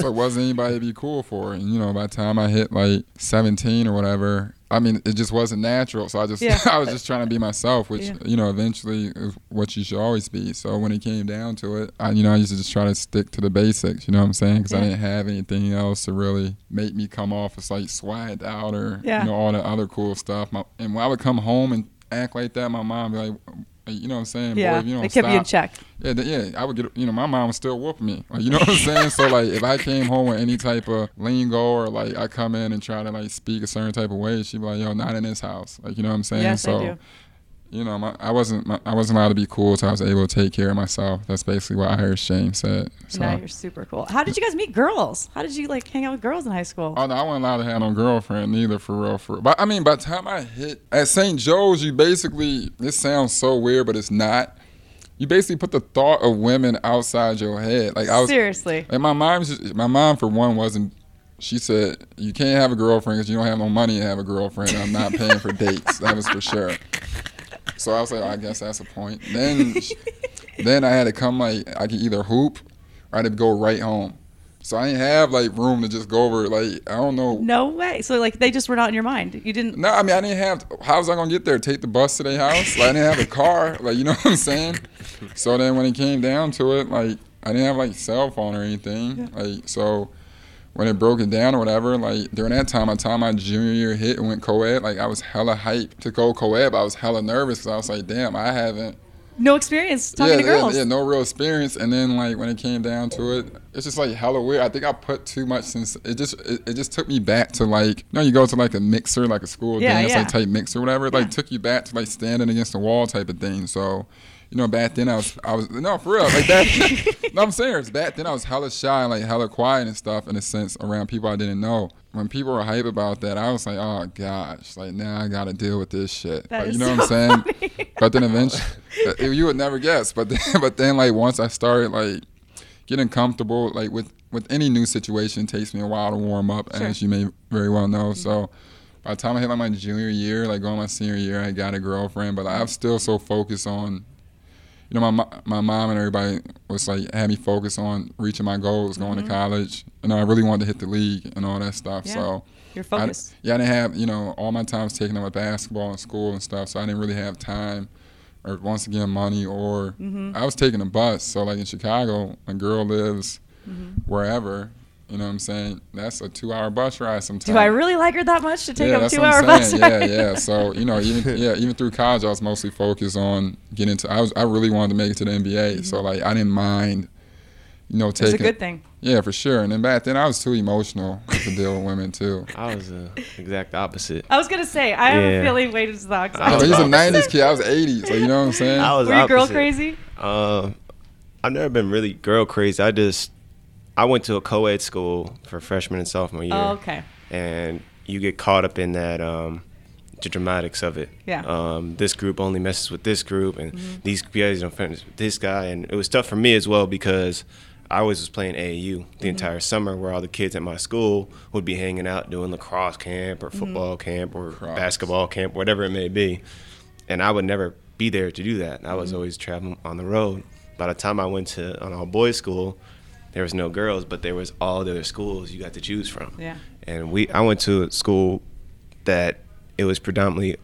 so it wasn't anybody to be cool for. And you know, by the time I hit like 17 or whatever, I mean, it just wasn't natural. So I just Yeah. I was just trying to be myself, which Yeah. you know, eventually is what you should always be. So when it came down to it, I you know I used to just try to stick to the basics. You know what I'm saying? Because I didn't have anything else to really make me come off as like swagged out or Yeah. you know all the other cool stuff. My, and when I would come home and act like that, my mom be like. You know what I'm saying? Yeah, Boy, if you don't they kept you in check. yeah, yeah, I would get, you know, my mom was still whooping me. Like, you know what I'm saying? so like, if I came home with any type of lingo or like I come in and try to like speak a certain type of way, she'd be like, "Yo, not in this house." Like, you know what I'm saying? Yes, so, I do. You know, my, I wasn't, my, I wasn't allowed to be cool, so I was able to take care of myself. That's basically what Irish Shame said. So, Now you're super cool. How did you guys meet girls? How did you like hang out with girls in high school? Oh no, I wasn't allowed to have no girlfriend neither for real. For but I mean, by the time I hit at St. Joe's, you basically this sounds so weird, but it's not. You basically put the thought of women outside your head. Like I was, Seriously. and my mom, my mom for one wasn't. She said you can't have a girlfriend because you don't have no money to have a girlfriend. I'm not paying for dates. That was for sure. So I was like, oh, I guess that's a point. Then, then I had to come like I could either hoop or I had to go right home. So I didn't have like room to just go over. Like I don't know. No way. So like they just were not in your mind. You didn't. No, I mean I didn't have. How was I gonna get there? Take the bus to their house? Like I didn't have a car. Like you know what I'm saying? So then when it came down to it, like I didn't have like cell phone or anything. Yeah. Like so, when it broke it down or whatever, like during that time, the time my junior year hit and went co-ed, like I was hella hyped to go co-ed, but I was hella nervous because I was like, damn, I haven't. No experience talking yeah, to girls. Yeah, yeah, no real experience. And then like when it came down to it, it's just like hella weird. I think I put too much since it just it, it just took me back to like you know you go to like a mixer like a school Yeah, dance yeah. like type mixer whatever. It like took you back to like standing against the wall type of thing. So. You know, back then I was, I was no for real. Like that, no, I'm serious. Back then I was hella shy, and, like hella quiet and stuff, in a sense, around people I didn't know. When people were hype about that, I was like, oh gosh, like now I gotta deal with this shit. Like, you know so what I'm saying? funny. But then eventually, you would never guess. But then, but then, like once I started like getting comfortable, like with with any new situation, it takes me a while to warm up, Sure. as you may very well know. Mm-hmm. So by the time I hit like my junior year, like going my senior year, I got a girlfriend. But I'm still so focused on, you know, my my mom and everybody was like had me focus on reaching my goals, going to college. You know, I really wanted to hit the league and all that stuff. Yeah. So. You're I, yeah, I didn't have, you know, all my time was taken up with basketball and school and stuff, so I didn't really have time or once again money or Mm-hmm. I was taking a bus. So like in Chicago, a girl lives Mm-hmm. wherever, you know what I'm saying? That's a two hour bus ride sometimes. Do I really like her that much to take yeah, a that's two what hour I'm bus saying. ride? Yeah, yeah. So, you know, even yeah, even through college I was mostly focused on getting to I was I really wanted to make it to the NBA. So like I didn't mind you know, taking It's a good thing. yeah, for sure. And then back then, I was too emotional to deal with women too. I was the exact opposite. I was gonna say I have a feeling Wade is the opposite. I Oh, was he's a '90s kid. I was '80s. So you know what I'm saying? I was Were you girl crazy? Um, I've never been really girl crazy. I just I went to a co-ed school for freshman and sophomore year. Oh, okay. And you get caught up in that um, the dramatics of it. Yeah. Um, this group only messes with this group, and these guys don't friends with this guy, and it was tough for me as well because. I always was playing AAU the entire summer, where all the kids at my school would be hanging out doing lacrosse camp or football camp or Cross. basketball camp, whatever it may be and I would never be there to do that. I was Mm-hmm. always traveling on the road. By the time I went to an all boys school, there was no girls, but there was all the other schools you got to choose from. Yeah. And we, I went to a school that it was predominantly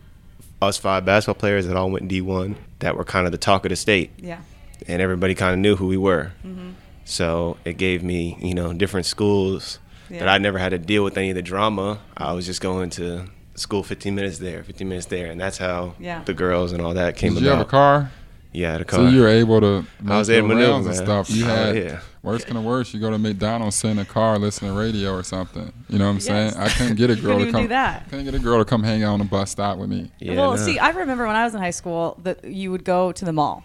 us five basketball players that all went D1 that were kind of the talk of the state, Yeah. and everybody kind of knew who we were. Mm-hmm. So it gave me, you know, different schools that I never had to deal with any of the drama. I was just going to school 15 minutes there, 15 minutes there, and that's how Yeah. the girls and all that came Did about. you have a car? Yeah, I had a car. So you were able to I was make able to maneuver, and stuff. You Oh, had yeah. worse than the worst. You go to McDonald's, sit in a car, listen to radio or something. You know what I'm Yes. saying? I couldn't get a girl couldn't to even come. do that. Couldn't get a girl to come hang out on the bus stop with me. Yeah, well, no. see, I remember when I was in high school that you would go to the mall.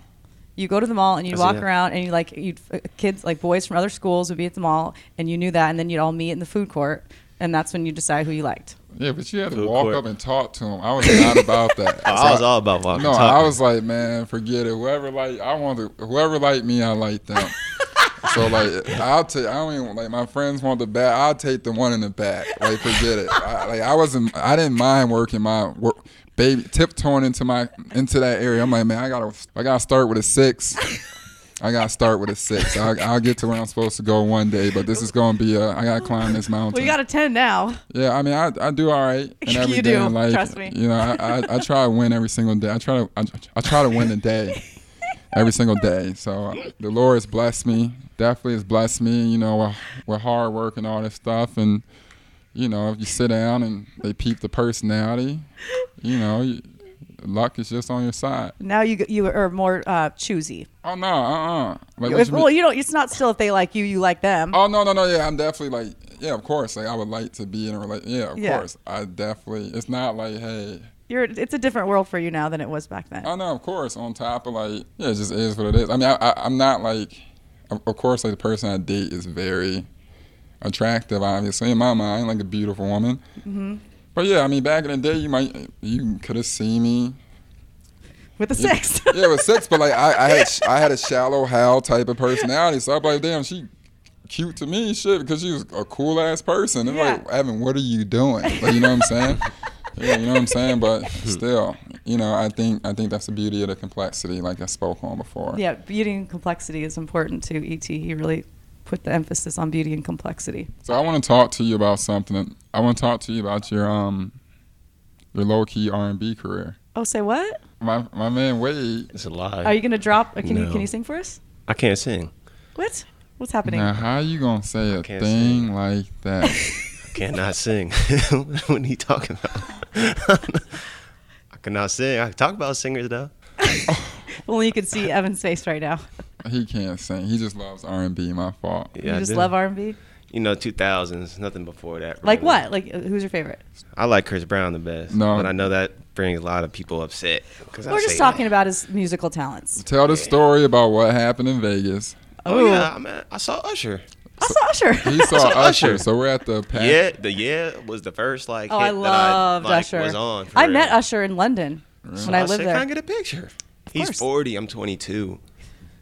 You go to the mall and you'd walk that. around and you like you'd uh, kids like boys from other schools would be at the mall and you knew that and then you'd all meet in the food court and that's when you decide who you liked. Yeah, but you had to walk court. up and talk to him. I was not about that. oh, so I was all about walking. No, I was like, man, forget it. Whoever like, I want to. Whoever like me, I like them. so like, I'll take. I don't even like my friends want the back. I'll take the one in the back. Like, forget it. I, like, I wasn't. I didn't mind working my work, baby tiptoeing into my into that area. I'm like, man, I gotta. I gotta start with a six. I gotta start with a six. I'll, I'll, get to where I'm supposed to go one day, but this is gonna be a. I gotta climb this mountain. Well, you got a ten now. Yeah, I mean, I, I do all right. And every you day do. In life, Trust me. You know, I, I, I, try to win every single day. I try to I, I try to win the day, every single day. So the Lord has blessed me. Definitely has blessed me. You know, with, with hard work and all this stuff, and you know, if you sit down and they peep the personality, you know. Luck is just on your side. Now you you are more uh, choosy. Oh no, uh, uh Like, if, you well, you don't. It's not still if they like you, you like them. Oh no, no, no. Yeah, I'm definitely like, yeah, of course. Like I would like to be in a relationship. Yeah, of yeah. course. I definitely. It's not like, hey. You're. It's a different world for you now than it was back then. Oh no, of course. On top of like, yeah, it just is what it is. I mean, I, I I'm not like, of course, like the person I date is very attractive. Obviously, in my mind, like a beautiful woman. Mm-hmm. But yeah, I mean, back in the day, you might you could have seen me with a six. yeah, with six, but like I, I had I had a shallow Hal type of personality, so I'm like, damn, she cute to me, shit, because she was a cool ass person. And yeah. like, Evan, what are you doing? Like, you know what I'm saying? yeah, you know what I'm saying. But still, you know, I think I think that's the beauty of the complexity, like I spoke on before. Yeah, beauty and complexity is important to ET. He really put the emphasis on beauty and complexity. So I want to talk to you about something. I want to talk to you about your um your low key R and B career. Oh, say what? My my man Wade. It's a lie. Are you gonna drop? Can no. you can you sing for us? I can't sing. What? What's happening? Now, how are you gonna say a thing sing. like that? I cannot sing. what are you talking about? I cannot sing. I talk about singers though. Only you can see Evan's face right now. He can't sing. He just loves R and B. My fault. Yeah, you just love R and B you know, 2000s, nothing before that. Really. Like what? Like who's your favorite? I like Chris Brown the best. No. But I know that brings a lot of people upset. We're just talking that. about his musical talents. Tell the story about what happened in Vegas. Oh, oh yeah, I, mean, I saw Usher. I saw Usher. He saw, saw Usher. Usher. So we're at the pack. yeah. The yeah was the first like. Oh, I loved I, like, Usher. Was on. I real. met Usher in London really? when I lived there. Can I get a picture? Of He's course. 40. I'm 22.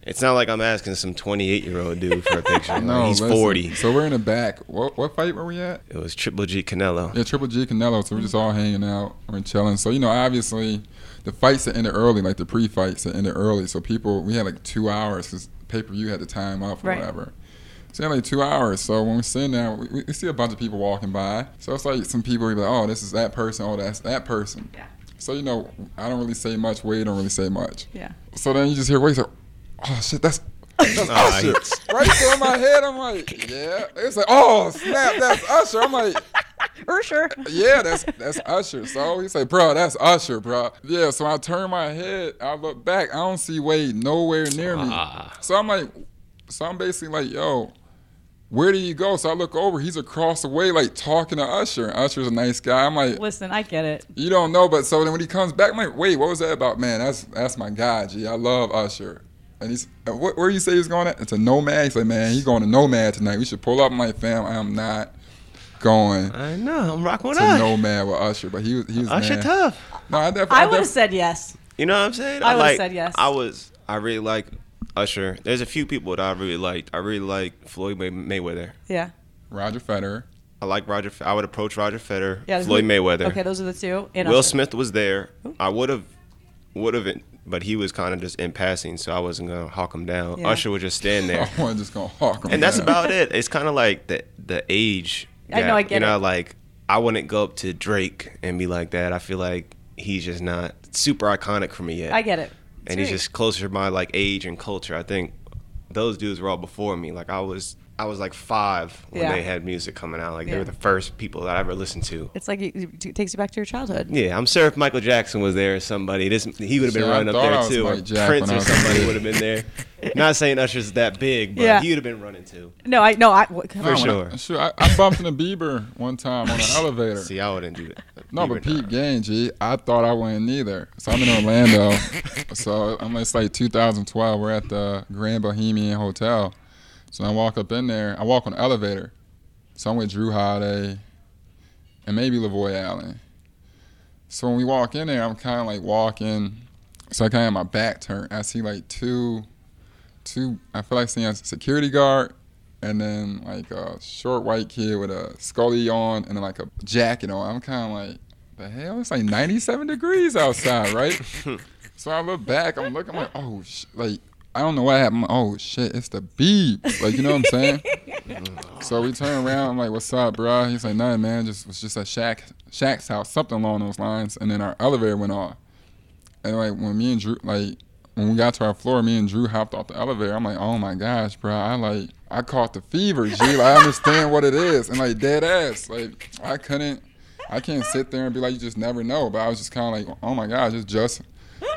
It's not like I'm asking some 28 year old dude for a picture. no, he's listen, 40. So we're in the back. What what fight were we at? It was Triple G Canelo. Yeah, Triple G Canelo. So we're just all hanging out, we're chilling. So you know, obviously, the fights that ended early, like the pre-fights that ended early. So people, we had like two hours because pay per view had to time up or right. whatever. So had like two hours. So when we're sitting there, we, we, see a bunch of people walking by. So it's like some people be like, "Oh, this is that person. Oh, that's that person." Yeah. So you know, I don't really say much. Wade don't really say much. Yeah. So then you just hear Wade say, oh shit, that's that's Usher. Right there in my head, I'm like, yeah. It's like, oh snap, that's Usher. I'm like, Usher. Yeah, that's that's Usher. So he said, bro, that's Usher, bro. Yeah. So I turn my head, I look back, I don't see Wade nowhere near me. Ah. So I'm like, so I'm basically like, yo, where do you go? So I look over, he's across the way, like talking to Usher. And Usher's a nice guy. I'm like, listen, I get it. You don't know, but so then when he comes back, I'm like, wait, what was that about? Man, that's that's my guy, G. I love Usher. And he's uh, what, where you say he's going at? It's a nomad. He's like, man, he's going to nomad tonight. We should pull up. my fam, I am not going. I know. I'm rocking with to nomad with Usher, but he was he was Usher mad. tough. No, I definitely. I, would have said yes. You know what I'm saying? I, I would have like, said yes. I was. I really like Usher. There's a few people that I really liked. I really like Floyd May- Mayweather. Yeah. Roger Federer. I like Roger. I would approach Roger Federer. Yeah, Floyd Mayweather. Okay, those are the two. And Will Usher. Smith was there. I would have, would have but he was kind of just in passing, so I wasn't gonna hawk him down. Yeah. Usher would just stand there. I wasn't just gonna hawk him. And that's about it. It's kind of like the the age. Gap. I know. I get you know, it. like I wouldn't go up to Drake and be like that. I feel like he's just not super iconic for me yet. I get it. It's and he's just closer to my like age and culture. I think those dudes were all before me. Like I was I was like five when yeah. they had music coming out. Like yeah. they were the first people that I ever listened to. It's like it, it, takes you back to your childhood. Yeah, I'm sure if Michael Jackson was there or somebody, this he would have been running up there too, or Prince or somebody would have been there. Not saying Usher's that big, but yeah. he would have been running too. No, I no, I for no, sure. I, sure, I, I, bumped into Bieber one time on an elevator. See, I wouldn't do that. No, Bieber but Pete Gang, G, I thought I wouldn't either. So I'm in Orlando. so I'm it's like 2012. We're at the Grand Bohemian Hotel so I walk up in there. I walk on the elevator. So I'm with Jrue Holiday, and maybe Lavoy Allen. So when we walk in there, I'm kind of like walking. So I kind of have my back turned. I see like two, two. I feel like seeing a security guard, and then like a short white kid with a scully on, and then like a jacket on. I'm kind of like, the hell? It's like 97 degrees outside, right? so I look back. I'm looking I'm like, oh, sh-. like I don't know what happened. oh shit, it's the beep. Like you know what I'm saying? so we turn around. I'm like, what's up, bro? He's like, nothing, man. Just was just at Shaq Shaq's house, something along those lines. And then our elevator went off. And like when me and Jrue, like when we got to our floor, me and Jrue hopped off the elevator. I'm like, oh my gosh, bro. I like I caught the fever, G. Like I understand what it is, and like dead ass. Like I couldn't. I can't sit there and be like, you just never know. But I was just kind of like, oh my gosh, it's just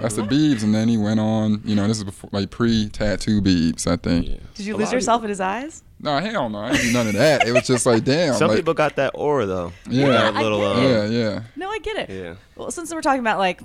that's the Beebs, and then he went on. You know, this is before like pre-tattoo Beebs, I think. Yeah. Did you lose yourself in his eyes? No, hell no. I didn't do none of that. It was just like, damn. Some like, people got that aura though. Yeah, that little. Uh, yeah, yeah. No, I get it. Yeah. Well, since we're talking about like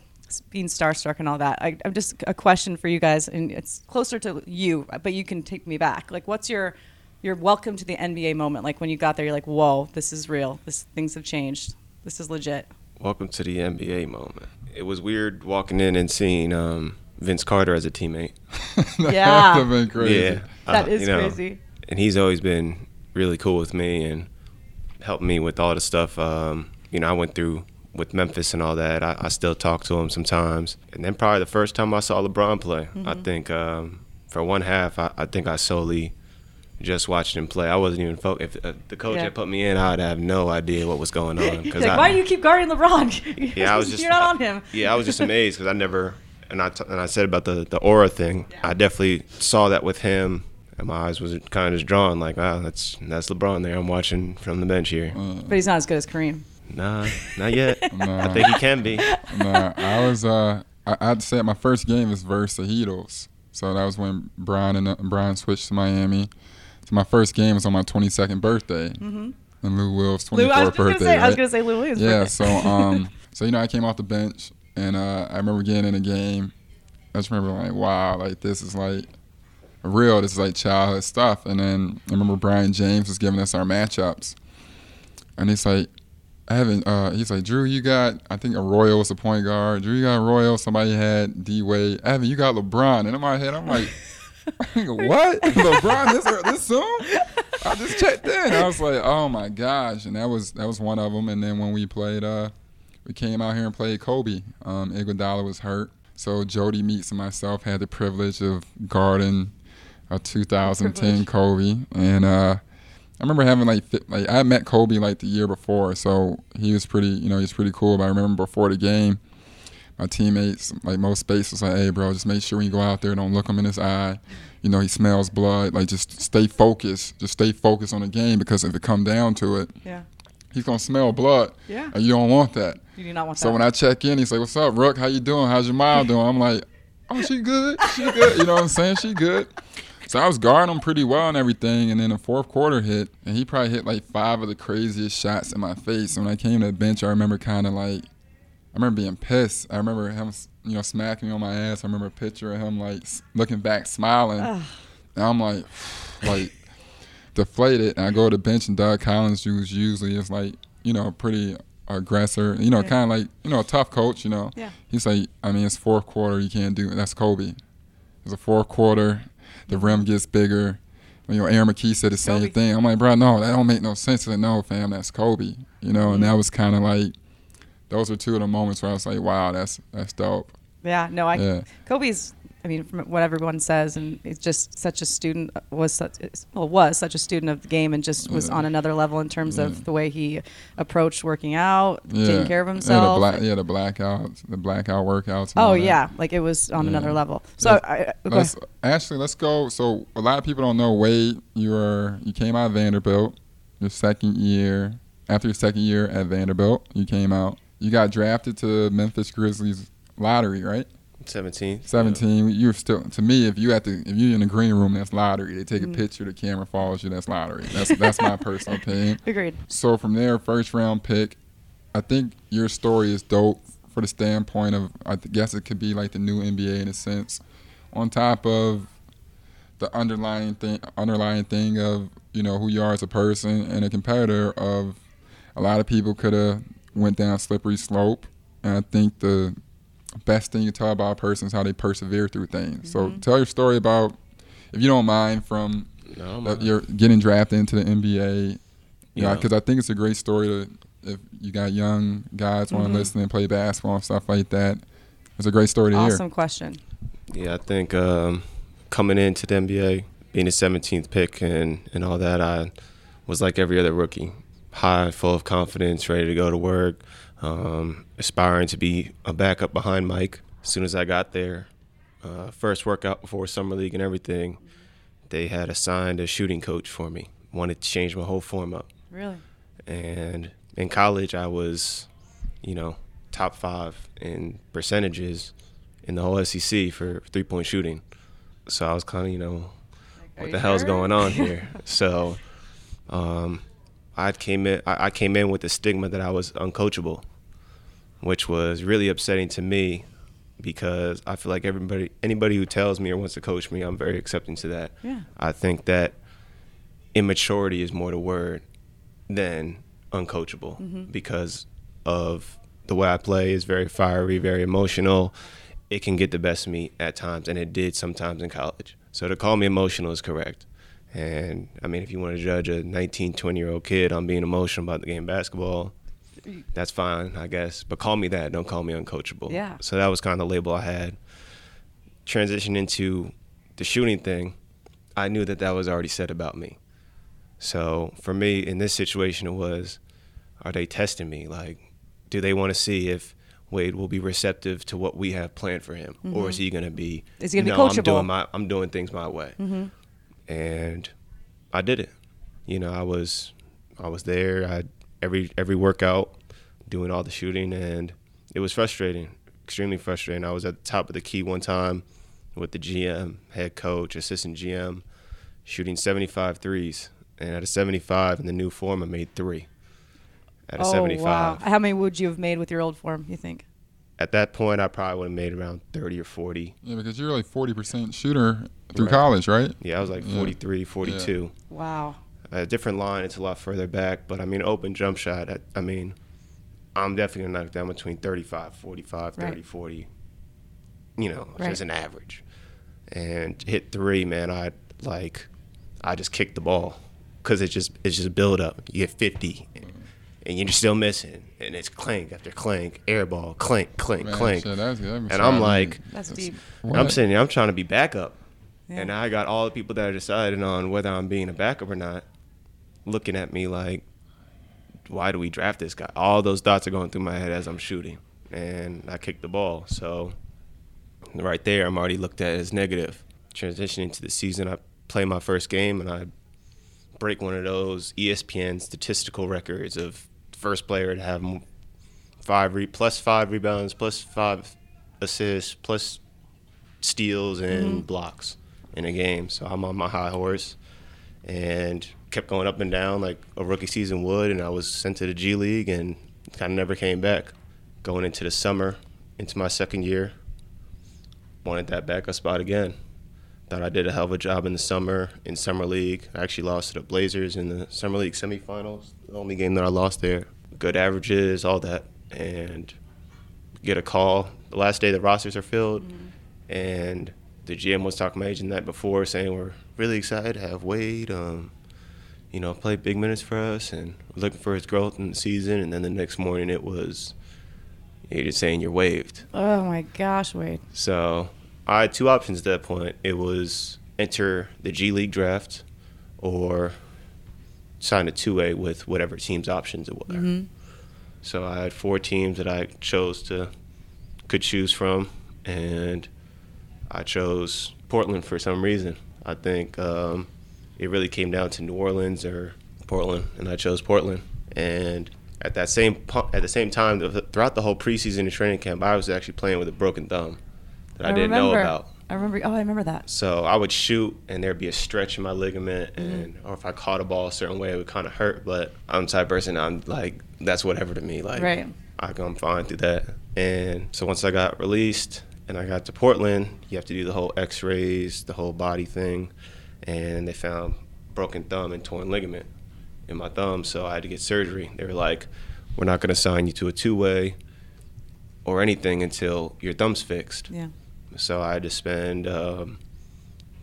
being starstruck and all that, I, I'm just a question for you guys, and it's closer to you, but you can take me back. Like, what's your your welcome to the NBA moment? Like when you got there, you're like, whoa, this is real. This things have changed. This is legit. Welcome to the NBA moment. It was weird walking in and seeing um, Vince Carter as a teammate. that yeah, have been crazy. Yeah, that uh, is you know, crazy. And he's always been really cool with me and helped me with all the stuff. Um, you know, I went through with Memphis and all that. I, I, still talk to him sometimes. And then probably the first time I saw LeBron play, mm-hmm. I think um, for one half, I, I think I solely just watching him play. I wasn't even focused. If uh, the coach yeah. had put me in, I'd have no idea what was going on. Cause like, I, why do you keep guarding LeBron? yeah, I was just you're not on him. yeah, I was just amazed because I never and I t- and I said about the the aura thing. Yeah. I definitely saw that with him. And my eyes was kind of just drawn, like, wow, that's that's LeBron there. I'm watching from the bench here. Uh, but he's not as good as Kareem. Nah, not yet. nah. I think he can be. Nah, I was. Uh, I, I'd say my first game was versus the Heatles. So that was when Brian and uh, Brian switched to Miami. So my first game was on my 22nd birthday. Mm-hmm. And Lou Will's 24th birthday. Say, right? I was gonna say Lou Williams. Yeah. So um, so you know I came off the bench and uh, I remember getting in a game. I just remember like, wow, like this is like real. This is like childhood stuff. And then I remember Brian James was giving us our matchups, and he's like, Evan, uh, he's like, Jrue, you got, I think Arroyo was the point guard. Jrue, you got Arroyo. Somebody had D Wade. Evan, you got LeBron. And in my head, I'm like, what? LeBron this this soon? I just checked in. I was like, oh my gosh, and that was that was one of them. And then when we played, uh, we came out here and played Kobe. Um, Iguodala was hurt, so Jodie Meeks and myself had the privilege of guarding a 2010 Kobe, and uh, I remember having like like I met Kobe like the year before, so he was pretty you know he's pretty cool. But I remember before the game, my teammates like Mo Speights was like, "Hey, bro, just make sure when you go out there, don't look him in his eye. You know he smells blood. Like just stay focused. Just stay focused on the game because if it come down to it, yeah." He's gonna smell blood, yeah. and you don't want that. You do not want so that. So when I check in, he's like, "What's up, Rook? How you doing? How's your mom doing?" I'm like, "Oh, she good. She good. You know what I'm saying? She good." So I was guarding him pretty well and everything, and then the fourth quarter hit, and he probably hit like five of the craziest shots in my face. And when I came to the bench, I remember kind of like, I remember being pissed. I remember him, you know, smacking me on my ass. I remember a picture of him like looking back, smiling, Ugh. and I'm like, like deflated. And I go to the bench, and Doug Collins, who's usually is like, you know, pretty aggressor, you know, yeah. kind of like, you know, a tough coach, you know. Yeah. He's like, I mean, it's fourth quarter, you can't do it. That's Kobe. It's a fourth quarter the rim gets bigger. You know, Aaron McKie said the same Kobe. thing. I'm like, bro, no, that don't make no sense. Like, no, fam, that's Kobe. You know, mm-hmm. and that was kind of like, those were two of the moments where I was like, wow, that's that's dope. Yeah, no, I yeah. Kobe's I mean, from what everyone says, and he's just such a student was such well was such a student of the game, and just was yeah. on another level in terms yeah. of the way he approached working out, taking care of himself. Yeah, the, yeah, the blackouts, the blackout workouts. Oh yeah, like it was on another level. So I, let's, Ashley, let's go. So a lot of people don't know Wade. You were you came out of Vanderbilt, your second year. After your second year at Vanderbilt, you came out. You got drafted to Memphis Grizzlies lottery, right? 17. 17. Yeah. You're still to me if you have to if you're in the green room that's lottery. They take mm. a picture, the camera follows you, that's lottery. That's that's my personal opinion. Agreed. So from there, first round pick. I think your story is dope for the standpoint of I guess it could be like the new NBA in a sense. On top of the underlying thing underlying thing of, you know, who you are as a person and a competitor of a lot of people could have went down slippery slope, and I think the best thing you tell about a person is how they persevere through things. Mm-hmm. So tell your story about, if you don't mind, from no, you're getting drafted into the NBA. Yeah, because I think it's a great story to if you got young guys mm-hmm. want to listen and play basketball and stuff like that. It's a great story to awesome hear. Awesome question. Yeah, I think um, coming into the NBA, being a 17th pick and, and all that, I was like every other rookie, high, full of confidence, ready to go to work, um, aspiring to be a backup behind Mike. As soon as I got there, uh, first workout before summer league and everything, they had assigned a shooting coach for me. Wanted to change my whole form up. Really? And in college, I was, you know, top five in percentages in the whole SEC for three point shooting. So I was kind of, you know, like, what the sure? hell's going on here? so um, I came in. I, came in with the stigma that I was uncoachable, which was really upsetting to me because I feel like everybody, anybody who tells me or wants to coach me, I'm very accepting to that. Yeah. I think that immaturity is more the word than uncoachable mm-hmm. because of the way I play is very fiery, very emotional. It can get the best of me at times, and it did sometimes in college. So to call me emotional is correct. And I mean, if you want to judge a 19, 20 year old kid on being emotional about the game of basketball, that's fine, I guess. But call me that. Don't call me uncoachable. Yeah. So that was kind of the label I had. Transition into the shooting thing, I knew that that was already said about me. So for me, in this situation, it was, are they testing me? Like, do they want to see if Wade will be receptive to what we have planned for him, mm-hmm. or is he going to be? Is he going to be coachable? I'm doing my, I'm doing things my way, mm-hmm. And I did it. You know, I was, I was there. I every every workout, doing all the shooting, and it was frustrating, extremely frustrating. I was at the top of the key one time with the GM, head coach, assistant GM, shooting 75 threes and at a 75 in the new form, I made three. At a oh, 75. Wow. How many would you have made with your old form, you think? At that point, I probably would have made around 30 or 40. Yeah, because you're like 40% shooter through right. college, right? Yeah, I was like 43, yeah. 42. Yeah. Wow. A different line, it's a lot further back, but I mean, open jump shot, I, I mean, I'm definitely going to knock down between 35, 45, 30, right. 40. You know, right. just an average. And hit three, man, I like, I just kicked the ball because it's just it's just build up. You get 50, and you're still missing, and it's clank after clank, air ball, clank, clank, Man, clank. Shit, that's, that's and I'm like, that's deep. I'm sitting there, I'm trying to be backup, yeah. and I got all the people that are deciding on whether I'm being a backup or not, looking at me like, why do we draft this guy? All those thoughts are going through my head as I'm shooting, and I kick the ball. So right there, I'm already looked at as negative. Transitioning to the season, I play my first game, and I break one of those ESPN statistical records of first player to have five re- plus five rebounds, plus five assists, plus steals and mm-hmm. blocks in a game. So I'm on my high horse and kept going up and down like a rookie season would. And I was sent to the G League and kind of never came back. Going into the summer, into my second year, wanted that backup spot again. Thought I did a hell of a job in the summer in summer league. I actually lost to the Blazers in the summer league semifinals. The only game that I lost there. Good averages, all that, and get a call the last day the rosters are filled, mm-hmm. and the GM was talking to my agent that before, saying we're really excited to have Wade, um, you know, play big minutes for us, and looking for his growth in the season. And then the next morning it was, he just saying you're waived. Oh my gosh, Wade. So I had two options at that point. It was enter the G League draft or sign a two-way with whatever team's options it were. Mm-hmm. So I had four teams that I chose to could choose from, and I chose Portland for some reason. I think um, it really came down to New Orleans or Portland, and I chose Portland. And at that same at the same time, throughout the whole preseason and training camp, I was actually playing with a broken thumb that I, I didn't remember. know about. I remember. Oh, I remember that. So I would shoot, and there'd be a stretch in my ligament, mm-hmm. and or if I caught a ball a certain way, it would kind of hurt. But I'm the type person. I'm like, that's whatever to me. Like, right. I come fine through that. And so once I got released and I got to Portland, you have to do the whole X-rays, the whole body thing, and they found broken thumb and torn ligament. in my thumb, so I had to get surgery. They were like, "We're not going to sign you to a two-way or anything until your thumb's fixed." Yeah. So I had to spend um,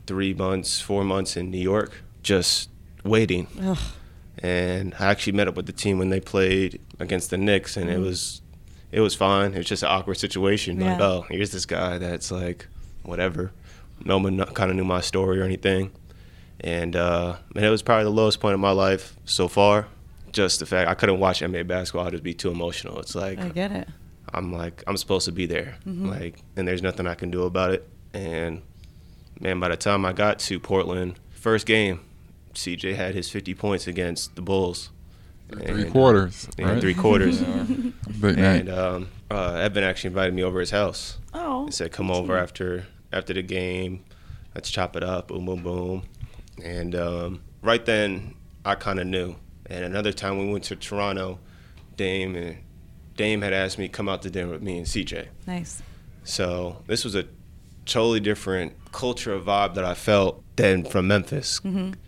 three months, four months in New York just waiting. Ugh. And I actually met up with the team when they played against the Knicks, and it was it was fine. It was just an awkward situation. Like, oh, here's this guy that's like, whatever. No one kind of knew my story or anything, and uh, and it was probably the lowest point of my life so far. Just the fact I couldn't watch NBA basketball; I'd just be too emotional. It's like I get it. I'm like I'm supposed to be there, like, and there's nothing I can do about it. And man, by the time I got to Portland, first game, CJ had his 50 points against the Bulls. Three And- quarters. Yeah, right? three quarters. Yeah. Big night. And um, uh, Evan actually invited me over his house. Oh. He said, "Come over after after the game. Let's chop it up. Boom, boom, boom." And um, right then, I kind of knew. And another time we went to Toronto, Dame and Dame had asked me to come out to dinner with me and CJ. Nice. So this was a totally different culture of vibe that I felt than from Memphis.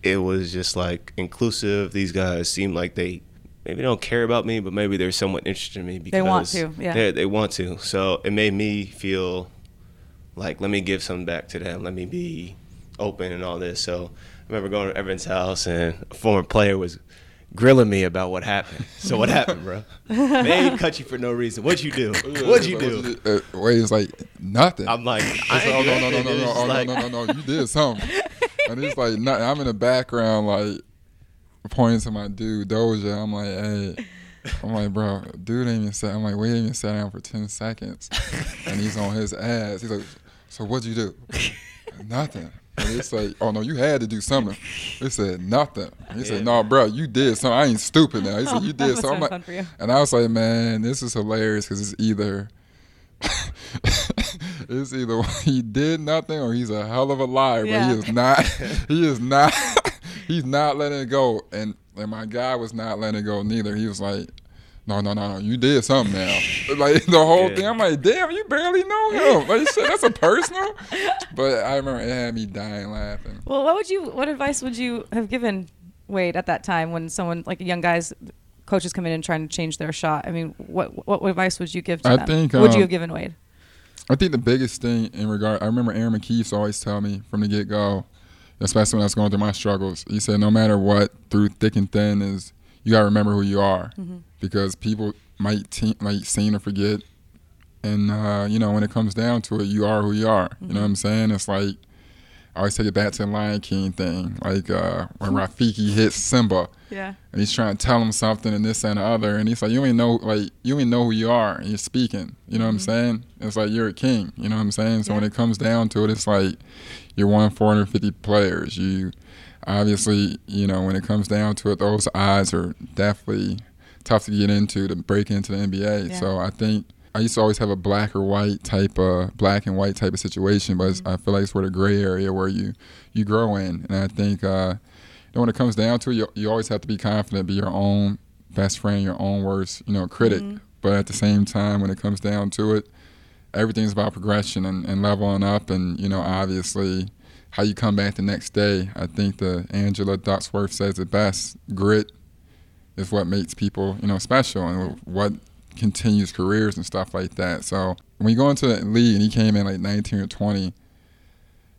It was just like inclusive. These guys seemed like they maybe don't care about me, but maybe they're somewhat interested in me because They want to, yeah. they, they want to. So it made me feel like let me give something back to them. Let me be open and all this. So I remember going to Evan's house and a former player was grilling me about what happened. So what happened, bro? They ain't cut you for no reason. What'd you do? What'd you do? Uh, Wade's like nothing. I'm like, It's I like, oh, no, no, no, no, no, oh, It's no, no, no, no, you did something. and it's like, not, I'm in the background, like, pointing to my dude, Doja. I'm like, hey. I'm like, bro, dude ain't even sat. I'm like, Wade ain't even sat down for 10 seconds. and he's on his ass. He's like, so what'd you do? nothing. And it's like, oh, no, you had to do something. He said, nothing. He said, no, bro, you did something. I ain't stupid now. He said, you did something. I'm like, for you. and I was like, man, this is hilarious because it's either it's either he did nothing or he's a hell of a liar. Yeah. But he is not. He is not. He's not letting it go. And and my guy was not letting it go neither. He was like. No, no, no, no! You did something now. Like the whole Yeah. thing, I'm like, damn, you barely know him. Like, shit, that's a personal. But I remember it had me dying laughing. Well, what would you? What advice would you have given Wade at that time when someone like a young guys, coaches come in and trying to change their shot? I mean, what what advice would you give to I them? think, would you um, have given Wade? I think the biggest thing in regard, I remember Aaron McKie used to always tell me from the get go, especially when I was going through my struggles. He said, no matter what, through thick and thin, is you gotta remember who you are, because people might te- might seem to forget, and uh, you know when it comes down to it, you are who you are. You know what I'm saying? It's like I always take it back to the Lion King thing, like uh, when Rafiki hits Simba Yeah. and he's trying to tell him something and this and the other and he's like you ain't know like you ain't know who you are and you're speaking. You know what i'm saying? It's like you're a king. You know what i'm saying? So when it comes down to it it's like you're one of 450 players. You obviously you know when it comes down to it those odds are definitely tough to get into to break into the nba Yeah. so i think I used to always have a black or white type of black and white type of situation, but it's, I feel like it's sort of gray area where you you grow in, and I think uh, know, when it comes down to it, you, you always have to be confident, be your own best friend, your own worst, you know, critic. But at the same time, when it comes down to it, everything's about progression and, and leveling up, and you know, obviously, how you come back the next day. I think the Angela Duckworth says it best: grit is what makes people, you know, special, and what continues careers and stuff like that. So when you go into the league, and he came in like 19 or 20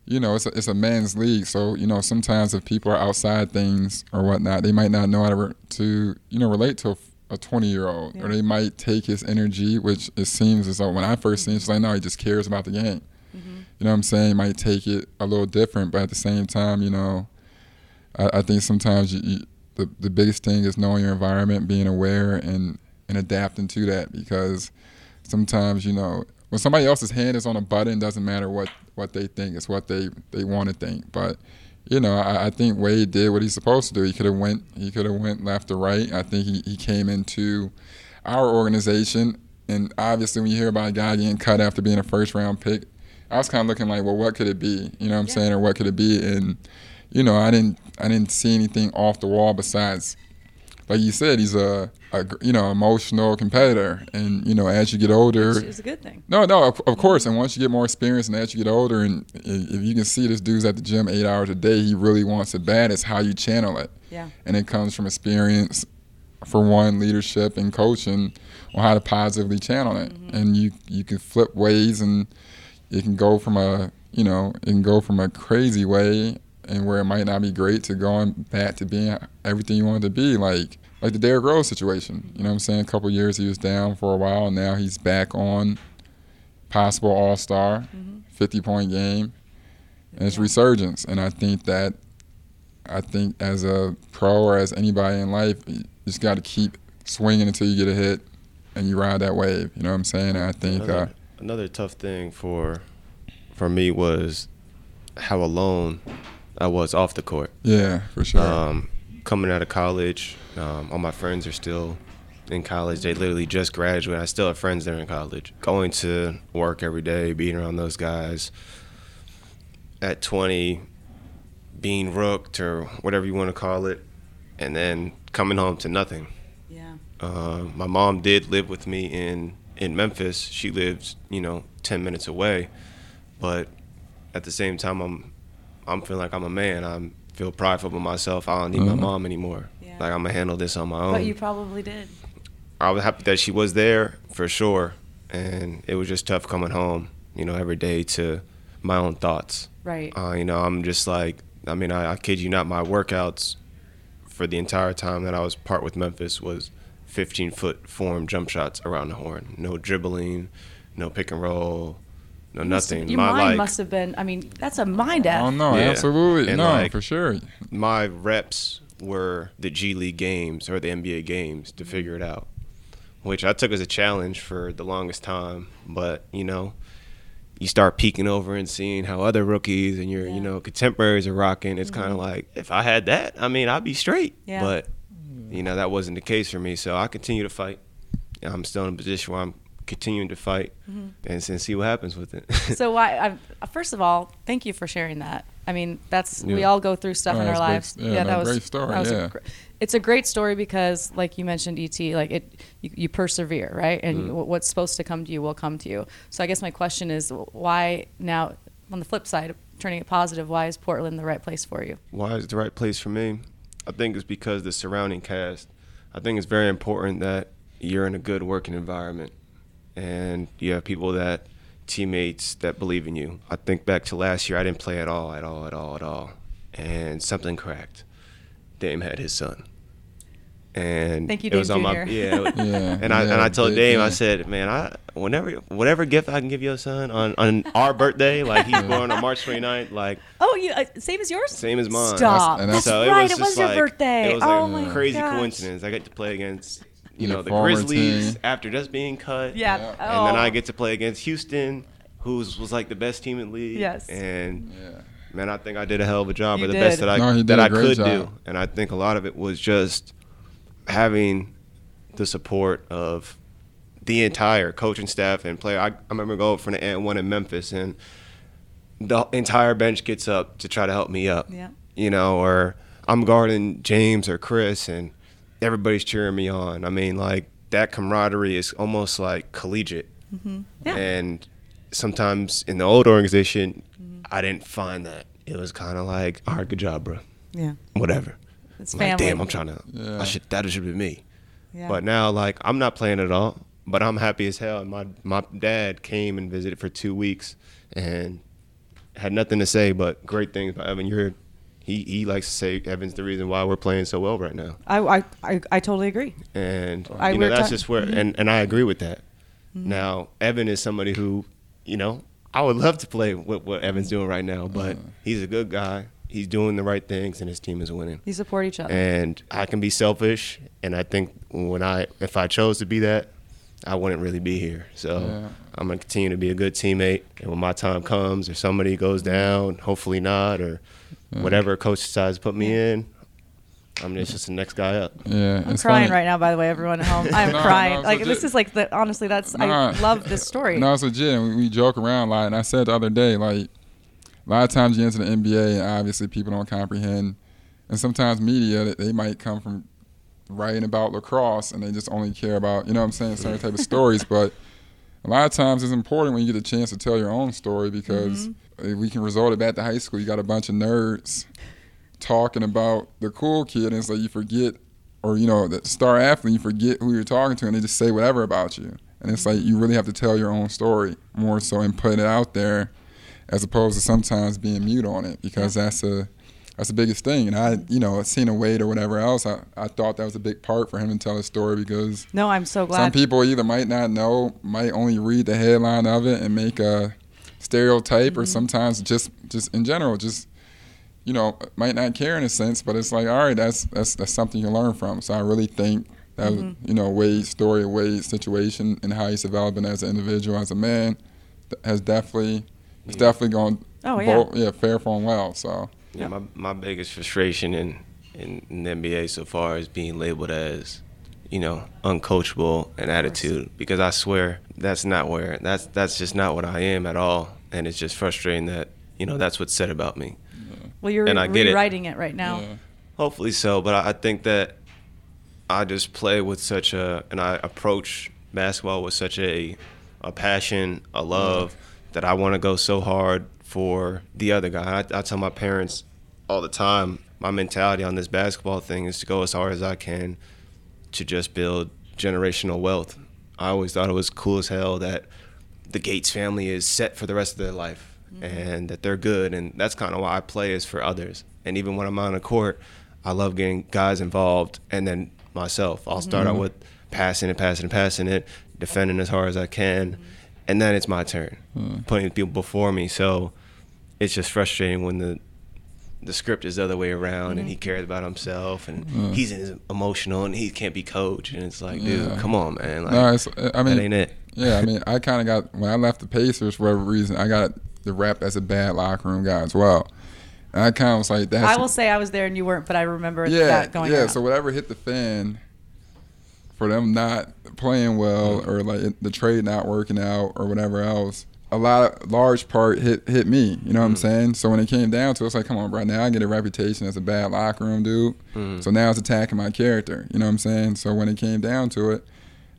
you know, it's a, it's a men's league, so you know sometimes if people are outside things or whatnot, they might not know how to, to you know relate to a 20 year old, or they might take his energy, which it seems as though when I first seen, it, it's like no, he just cares about the game. Mm-hmm. You know what I'm saying? He might take it a little different, but at the same time, you know, I, I think sometimes you, you, the the biggest thing is knowing your environment, being aware, and and adapting to that because sometimes you know when somebody else's hand is on a button, doesn't matter what what they think, it's what they they want to think. But you know, I, I think Wade did what he's supposed to do. He could have went he could have went left or right. I think he, he came into our organization, and obviously when you hear about a guy getting cut after being a first round pick, I was kind of looking like, well, what could it be? You know what I'm saying, or what could it be? And you know, I didn't I didn't see anything off the wall besides like you said, he's a, a you know emotional competitor, and you know as you get older, it's a good thing. No, no, of, of, course. And once you get more experience, and as you get older, and if you can see this dude's at the gym eight hours a day, he really wants it bad. It's how you channel it. Yeah. And it comes from experience, for one, leadership and coaching on how to positively channel it. Mm-hmm. And you you can flip ways, and it can go from a you know it can go from a crazy way and where it might not be great to going back to being everything you wanted to be like like the Derrick Rose situation. You know what I'm saying? A couple years he was down for a while, and now he's back on possible All Star, mm-hmm. 50 point game, and it's yeah. resurgence. And I think that I think as a pro or as anybody in life, you just got to keep swinging until you get a hit, and you ride that wave. You know what I'm saying? And I think another, uh, another tough thing for for me was how alone I was off the court. Yeah, for sure. Um, coming out of college, um, all my friends are still in college. They literally just graduated. I still have friends there in college. Going to work every day, being around those guys. At 20, being rooked or whatever you want to call it, and then coming home to nothing. Yeah. Uh, my mom did live with me in in Memphis. She lived, you know, 10 minutes away, but at the same time, I'm I'm feeling like I'm a man. I'm feel prideful with myself. I don't need mm-hmm. my mom anymore. Yeah. Like I'm gonna handle this on my own. But you probably did. I was happy that she was there for sure, and it was just tough coming home. You know, every day to my own thoughts. Right. Uh, you know, I'm just like, I mean, I, I kid you not, my workouts for the entire time that I was part with Memphis was 15 foot form jump shots around the horn. No dribbling, no pick and roll, no, nothing. Your my, mind like, must have been. I mean, that's a mind F. Oh no, yeah. absolutely, and no, like, for sure. My reps were the G League games or the NBA games to figure it out, which I took as a challenge for the longest time. But you know, you start peeking over and seeing how other rookies and your yeah. you know contemporaries are rocking. It's mm-hmm. kind of like if I had that, I mean, I'd be straight. Yeah. But you know, that wasn't the case for me. So I continue to fight. I'm still in a position where I'm continuing to fight mm-hmm. and, and, see what happens with it. so why? I, first of all, thank you for sharing that. I mean, that's yeah. we all go through stuff oh, in our lives. Great, yeah, yeah, that was a great story. Was yeah. A, it's a great story because, like you mentioned, ET, like it, you, you persevere, right? And mm. what's supposed to come to you will come to you. So I guess my question is, why now? On the flip side, turning it positive, why is Portland the right place for you? Why is it the right place for me? I think it's because the surrounding cast. I think it's very important that you're in a good working environment and you have people that teammates that believe in you. I think back to last year, I didn't play at all, at all, at all, at all, and something cracked. Dame had his son, and Thank you, Dame it was on my yeah, yeah, and I yeah, and I told Dame, yeah. I said, man, I whenever whatever gift I can give your son on on our birthday, like he's born on March 29th, like oh, you uh, same as yours, same as mine. Stop, that's, that's so right. It was, it was your like, birthday. It was oh like my crazy gosh. coincidence. I get to play against you know the Grizzlies team. after just being cut. Yeah. yeah. Oh. And then I get to play against Houston, who was like the best team in the league. Yes. And yeah. man, I think I did a hell of a job, you or the did. best that I no, that I could job. do. And I think a lot of it was just having the support of the entire coaching staff and player. I, I remember going from the end one in Memphis and the entire bench gets up to try to help me up. Yeah. You know, or I'm guarding James or Chris and everybody's cheering me on. I mean, like that camaraderie is almost like collegiate. Mm-hmm. Yeah. And sometimes in the old organization, mm-hmm. I didn't find that. It was kind of like, all right, good job, bro. Yeah. Whatever. It's I'm family. Like, damn, I'm trying to. Yeah. I should. That should be me. Yeah. But now, like, I'm not playing at all. But I'm happy as hell. And My my dad came and visited for two weeks and had nothing to say but great things about Evan. You're he he likes to say Evan's the reason why we're playing so well right now. I I, I, I totally agree. And I, you know that's ta- just where mm-hmm. and, and I agree with that. Mm-hmm. Now Evan is somebody who you know I would love to play with what Evan's doing right now, but uh. he's a good guy. He's doing the right things, and his team is winning. You support each other. And I can be selfish, and I think when I if I chose to be that, I wouldn't really be here. So yeah. I'm gonna continue to be a good teammate, and when my time comes, or somebody goes down, hopefully not, or mm. whatever coach decides to put me in. I'm just, just the next guy up. Yeah, I'm crying funny. right now. By the way, everyone at home, I'm no, crying. No, like legit. this is like the honestly, that's no, I love this story. No, it's legit. We, we joke around a lot, and I said the other day, like a lot of times you enter the NBA, and obviously people don't comprehend, and sometimes media they might come from writing about lacrosse and they just only care about you know what I'm saying certain type of stories. But a lot of times it's important when you get a chance to tell your own story because mm-hmm. We can resort it back to high school. You got a bunch of nerds talking about the cool kid, and it's like you forget, or you know, the star athlete, you forget who you're talking to, and they just say whatever about you. And it's like you really have to tell your own story more so and put it out there, as opposed to sometimes being mute on it because that's a that's the biggest thing. And I, you know, seen a Wade or whatever else, I, I thought that was a big part for him to tell his story because no, I'm so glad. Some people either might not know, might only read the headline of it and make a stereotype, mm-hmm. or sometimes just just in general, just you know, might not care in a sense. But it's like, all right, that's that's that's something you learn from. So I really think that mm-hmm. was, you know, Wade's story, Wade's situation, and how he's developing as an individual, as a man, has definitely it's definitely going. Oh yeah, yeah, fair for him well. So. Yeah, my my biggest frustration in, in, in the NBA so far is being labeled as, you know, uncoachable and attitude because I swear that's not where that's that's just not what I am at all, and it's just frustrating that you know that's what's said about me. Well, you're and I get rewriting it. it right now. Yeah. Hopefully so, but I, I think that I just play with such a and I approach basketball with such a a passion, a love yeah. that I want to go so hard for the other guy. I, I tell my parents all the time my mentality on this basketball thing is to go as hard as I can to just build generational wealth. I always thought it was cool as hell that the Gates family is set for the rest of their life mm-hmm. and that they're good. And that's kind of why I play is for others. And even when I'm on the court, I love getting guys involved and then myself. I'll start mm-hmm. out with passing and passing and passing it, defending as hard as I can. Mm-hmm. And then it's my turn, mm. putting people before me. So it's just frustrating when the the script is the other way around mm-hmm. and he mm-hmm. cares about himself and mm. he's emotional and he can't be coached and it's like dude yeah. come on man like, no, it's, I mean that ain't it yeah I mean I kind of got when I left the Pacers for whatever reason I got the rep as a bad locker room guy as well and I kind of was like that I will say I was there and you weren't but I remember yeah, that going yeah around. so whatever hit the fan for them not playing well mm. or like the trade not working out or whatever else a lot of large part hit hit me. You know what mm. I'm saying? So when it came down to it, it's like, come on, bro. Now I get a reputation as a bad locker room dude. Mm. So now it's attacking my character. You know what I'm saying? So when it came down to it,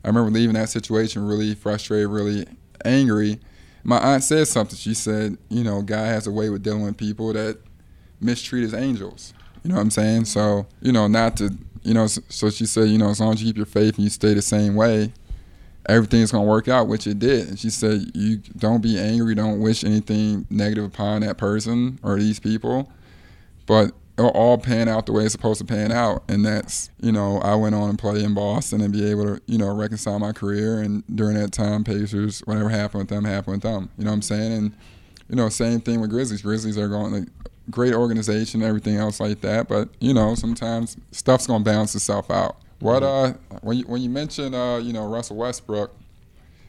I remember leaving that situation really frustrated, really angry. My aunt said something. She said, you know, God has a way with dealing with people that mistreat his angels. You know what I'm saying? So, you know, not to, you know, so she said, you know, as long as you keep your faith and you stay the same way, everything's gonna work out, which it did. And she said, "You don't be angry, don't wish anything negative upon that person or these people, but all pan out the way it's supposed to pan out." And that's, you know, I went on and play in Boston and be able to, you know, reconcile my career. And during that time, Pacers, whatever happened with them, happened with them. You know what I'm saying? And you know, same thing with Grizzlies. Grizzlies are going like great organization, everything else like that. But you know, sometimes stuff's gonna balance itself out. What uh when you when you mention uh you know Russell Westbrook,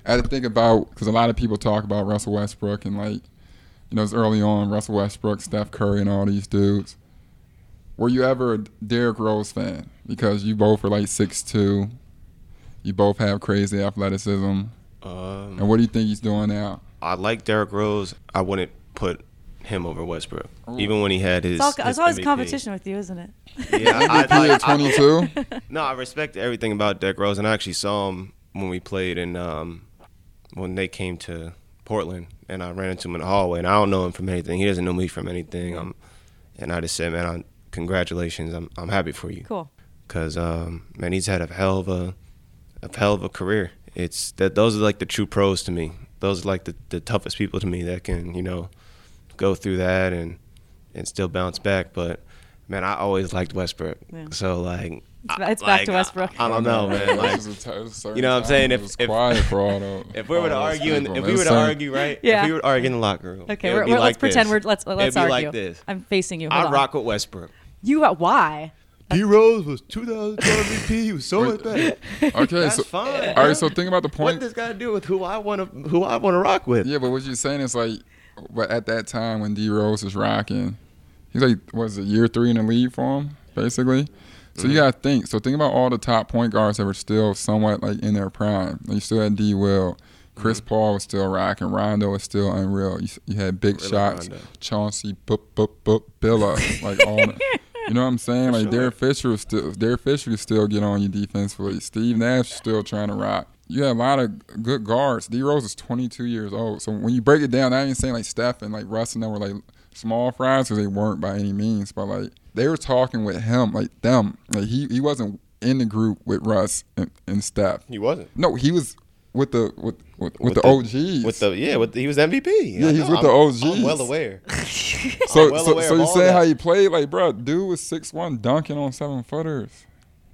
I had to think about because a lot of people talk about Russell Westbrook and like you know it's early on Russell Westbrook, Steph Curry, and all these dudes. Were you ever a Derrick Rose fan? Because you both are like six two, you both have crazy athleticism. Um, and what do you think he's doing now? I like Derrick Rose. I wouldn't put him over Westbrook, Ooh. even when he had his. It's, all, his it's always MVP. competition with you, isn't it? Yeah, I, I, like, 22. no, I respect everything about Derrick Rose, and I actually saw him when we played in um, when they came to Portland, and I ran into him in the hallway, and I don't know him from anything. He doesn't know me from anything. Um, and I just said, man, I, congratulations. I'm I'm happy for you. Cool. Cause um, man, he's had a hell of a a hell of a career. It's that those are like the true pros to me. Those are like the, the toughest people to me that can you know go through that and and still bounce back. But man, I always liked Westbrook. Yeah. So like. It's, it's back like, to Westbrook. I, I don't know, man. Like, you know what I'm saying? If if, if we were to argue, in, if we were to argue, right? Yeah. If we were to argue in the locker room, okay. We're, we're, like let's pretend we're let's let's argue. like this. I'm facing you. I rock with Westbrook. You uh, why? D Rose was 2012 MVP. He was so much better. Okay, That's so fine. All right, so think about the point. What does got to do with who I want to who I want to rock with? Yeah, but what you're saying is like but at that time when D Rose was rocking, he's like was it year three in the league for him, basically. So mm-hmm. you gotta think. So think about all the top point guards that were still somewhat like in their prime. Like you still had D Will, Chris mm-hmm. Paul was still rocking, Rondo was still unreal. You, you had big really shots, Rondo. Chauncey, boop, boop, boop, Billa, like all. You know what I'm saying? like sure. Derek Fisher was still Derek Fisher could still get on you defensively. Steve Nash is still trying to rock. You have a lot of good guards. D Rose is 22 years old. So when you break it down, I ain't saying like Steph and like Russ and them were like small fries because they weren't by any means, but like they were talking with him, like them. Like he he wasn't in the group with Russ and, and Steph. He wasn't. No, he was with the with with, with, with the, the, OGs. With the yeah, with the, he was MVP. Yeah, he's with I'm, the OGs. I'm well aware. so well so, aware so you saying how he played like, bro? Dude was six one dunking on seven footers.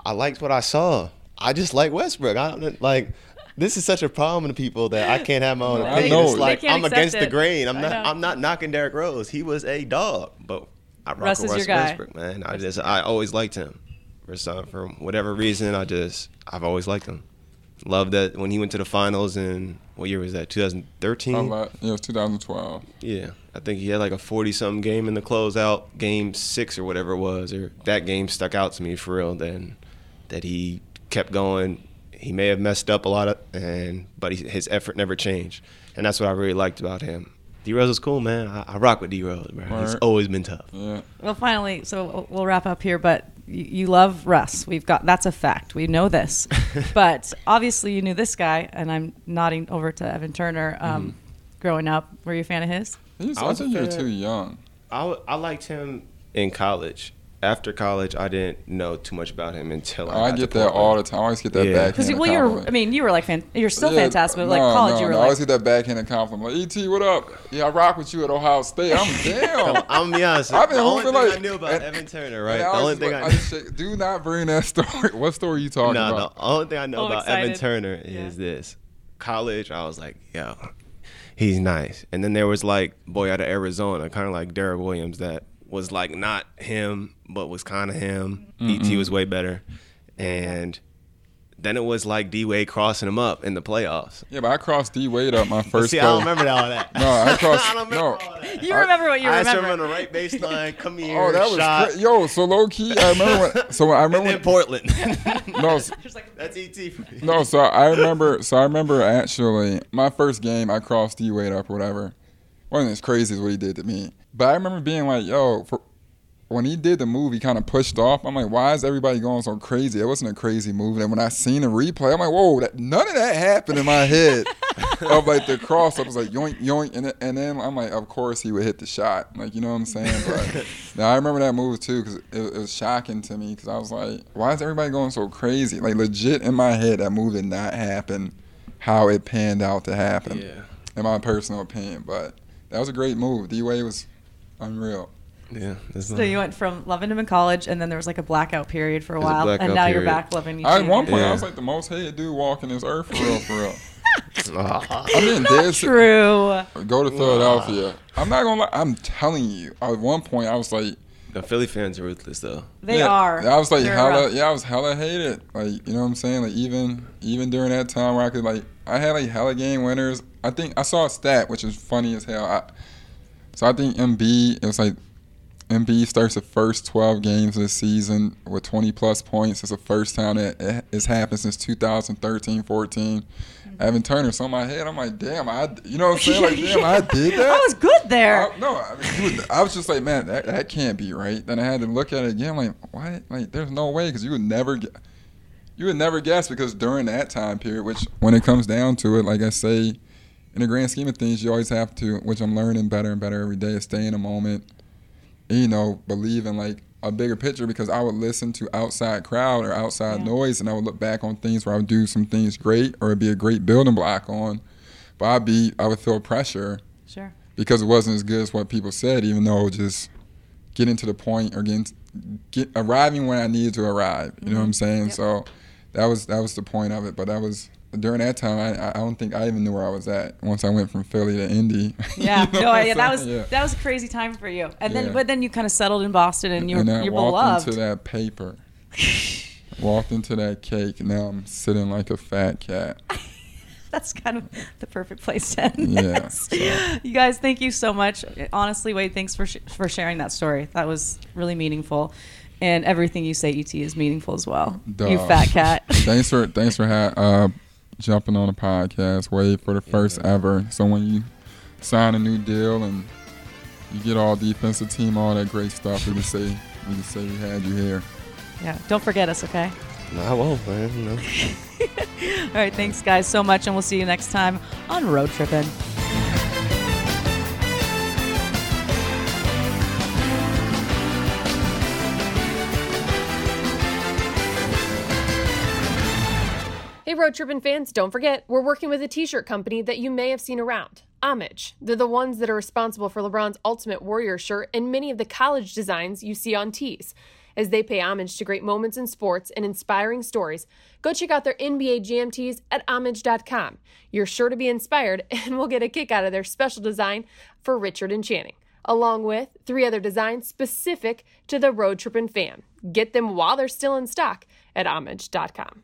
I liked what I saw. I just like Westbrook. I don't like. This is such a problem to people that I can't have my own opinion. I know. It's like I'm against it. the grain. I'm not. I'm not knocking Derrick Rose. He was a dog, but I rock Russ with Russ Westbrook, man. I just I always liked him. For some for whatever reason, I just I've always liked him. Love that when he went to the finals in what year was that? 2013. Yeah, it was 2012. Yeah, I think he had like a 40 something game in the closeout, game six or whatever it was. Or that game stuck out to me for real. Then that he kept going. He may have messed up a lot of, and but he, his effort never changed, and that's what I really liked about him. D Rose is cool, man. I, I rock with D Rose, bro. He's always been tough. Yeah. Well, finally, so we'll wrap up here, but you, you love Russ. We've got that's a fact. We know this, but obviously you knew this guy, and I'm nodding over to Evan Turner. Um, mm-hmm. Growing up, were you a fan of his? He's, I was a year too young. I, I liked him in college after college, I didn't know too much about him until I, oh, I get that all the time. I always get that yeah. back. Because well, you're, I mean, you were like, fan, you're still yeah, fantastic, but like college, no, you were no, like, I always get that backhand compliment. Like, ET, what up? Yeah, I rock with you at Ohio State. I'm damn. I'm gonna be honest. I've been the only thing like, I knew about and, Evan Turner, right? The only thing like, I, I do not bring that story. What story are you talking no, about? No, the only thing I know about excited. Evan Turner is yeah. this. College, I was like, yo, he's nice. And then there was like boy out of Arizona, kind of like Derrick Williams, that was like not him, but was kind of him. mm ET was way better, and then it was like D Wade crossing him up in the playoffs. Yeah, but I crossed D Wade up my first. See, I don't remember all that. no, I crossed. I no, you remember what you I remember. I remember the right baseline. Come here. Oh, that was shot. Cra- yo. So low key, I remember. When, so I remember in when, Portland. no, so, that's ET. No, so I remember. So I remember actually my first game. I crossed D Wade up or whatever. wasn't as crazy as what he did to me. But I remember being like, yo, for, when he did the move, he kind of pushed off. I'm like, why is everybody going so crazy? It wasn't a crazy move. And when I seen the replay, I'm like, whoa, that, none of that happened in my head. of like the cross, I was like, yoink, yoink. And, and then I'm like, of course he would hit the shot. Like, you know what I'm saying? But now I remember that move too because it, it, was shocking to me because I was like, why is everybody going so crazy? Like, legit in my head, that move did not happen how it panned out to happen. Yeah. In my personal opinion. But that was a great move. D Wade was unreal. Yeah. So you went from loving him in college, and then there was like a blackout period for a while, a and now period. you're back loving each I, At one point, yeah. I was like the most hated dude walking this earth for real, for real. Ah. I mean, dead true. Go to Philadelphia. Ah. I'm not gonna lie. I'm telling you. At one point, I was like, the Philly fans are ruthless, though. They yeah, are. I was like They're hella. Rough. Yeah, I was hella hated. Like you know what I'm saying. Like even even during that time where I could like I had like hella game winners. I think I saw a stat which is funny as hell. I, so I think Embiid, it was like Embiid starts the first 12 games of the season with 20 plus points. It's the first time that it's happened since 2013 14. Mm-hmm. Evan Turner, so in my head, I'm like, damn, I, you know what I'm saying? Like, damn, I did that. I was good there. I, no, I, mean, was, I was just like, man, that, that can't be right. Then I had to look at it again. Like, why? Like, there's no way because you would never get. You would never guess because during that time period, which when it comes down to it, like I say, in the grand scheme of things, you always have to, which I'm learning better and better every day, is stay in a moment. And, you know, believe in like a bigger picture because I would listen to outside crowd or outside yeah. noise, and I would look back on things where I would do some things great or it'd be a great building block on, but I'd be I would feel pressure. Sure. Because it wasn't as good as what people said, even though just getting to the point or getting get arriving when I needed to arrive. You mm-hmm. know what I'm mm-hmm. saying? Yep. So that was that was the point of it. But that was during that time, I, I don't think I even knew where I was at once I went from Philly to Indy. Yeah, you know no, yeah, that was yeah. that was a crazy time for you. And then, but then you kind of settled in Boston, and you and you're walked beloved. into that paper, walked into that cake. Now I'm sitting like a fat cat. That's kind of the perfect place to end. Yeah. So. You guys, thank you so much. Honestly, Wade, thanks for sh- for sharing that story. That was really meaningful and everything you say, ET, is meaningful as well. Duh. You fat cat. thanks for thanks for ha- uh, jumping on a podcast, Wade, for the first yeah. ever. So when you sign a new deal and you get all defensive team, all that great stuff. We just say we just say we had you here. Yeah, don't forget us, okay? No, I won't, man. No. all right, thanks guys so much, and we'll see you next time on Road Trippin'. Hey, Road Trippin' fans, don't forget, we're working with a t shirt company that you may have seen around Homage. They're the ones that are responsible for LeBron's Ultimate Warrior shirt and many of the college designs you see on tees. As they pay homage to great moments in sports and inspiring stories, go check out their NBA Jam tees at homage.com. You're sure to be inspired, and we'll get a kick out of their special design for Richard and Channing, along with three other designs specific to the Road Trippin' fan. Get them while they're still in stock at homage.com.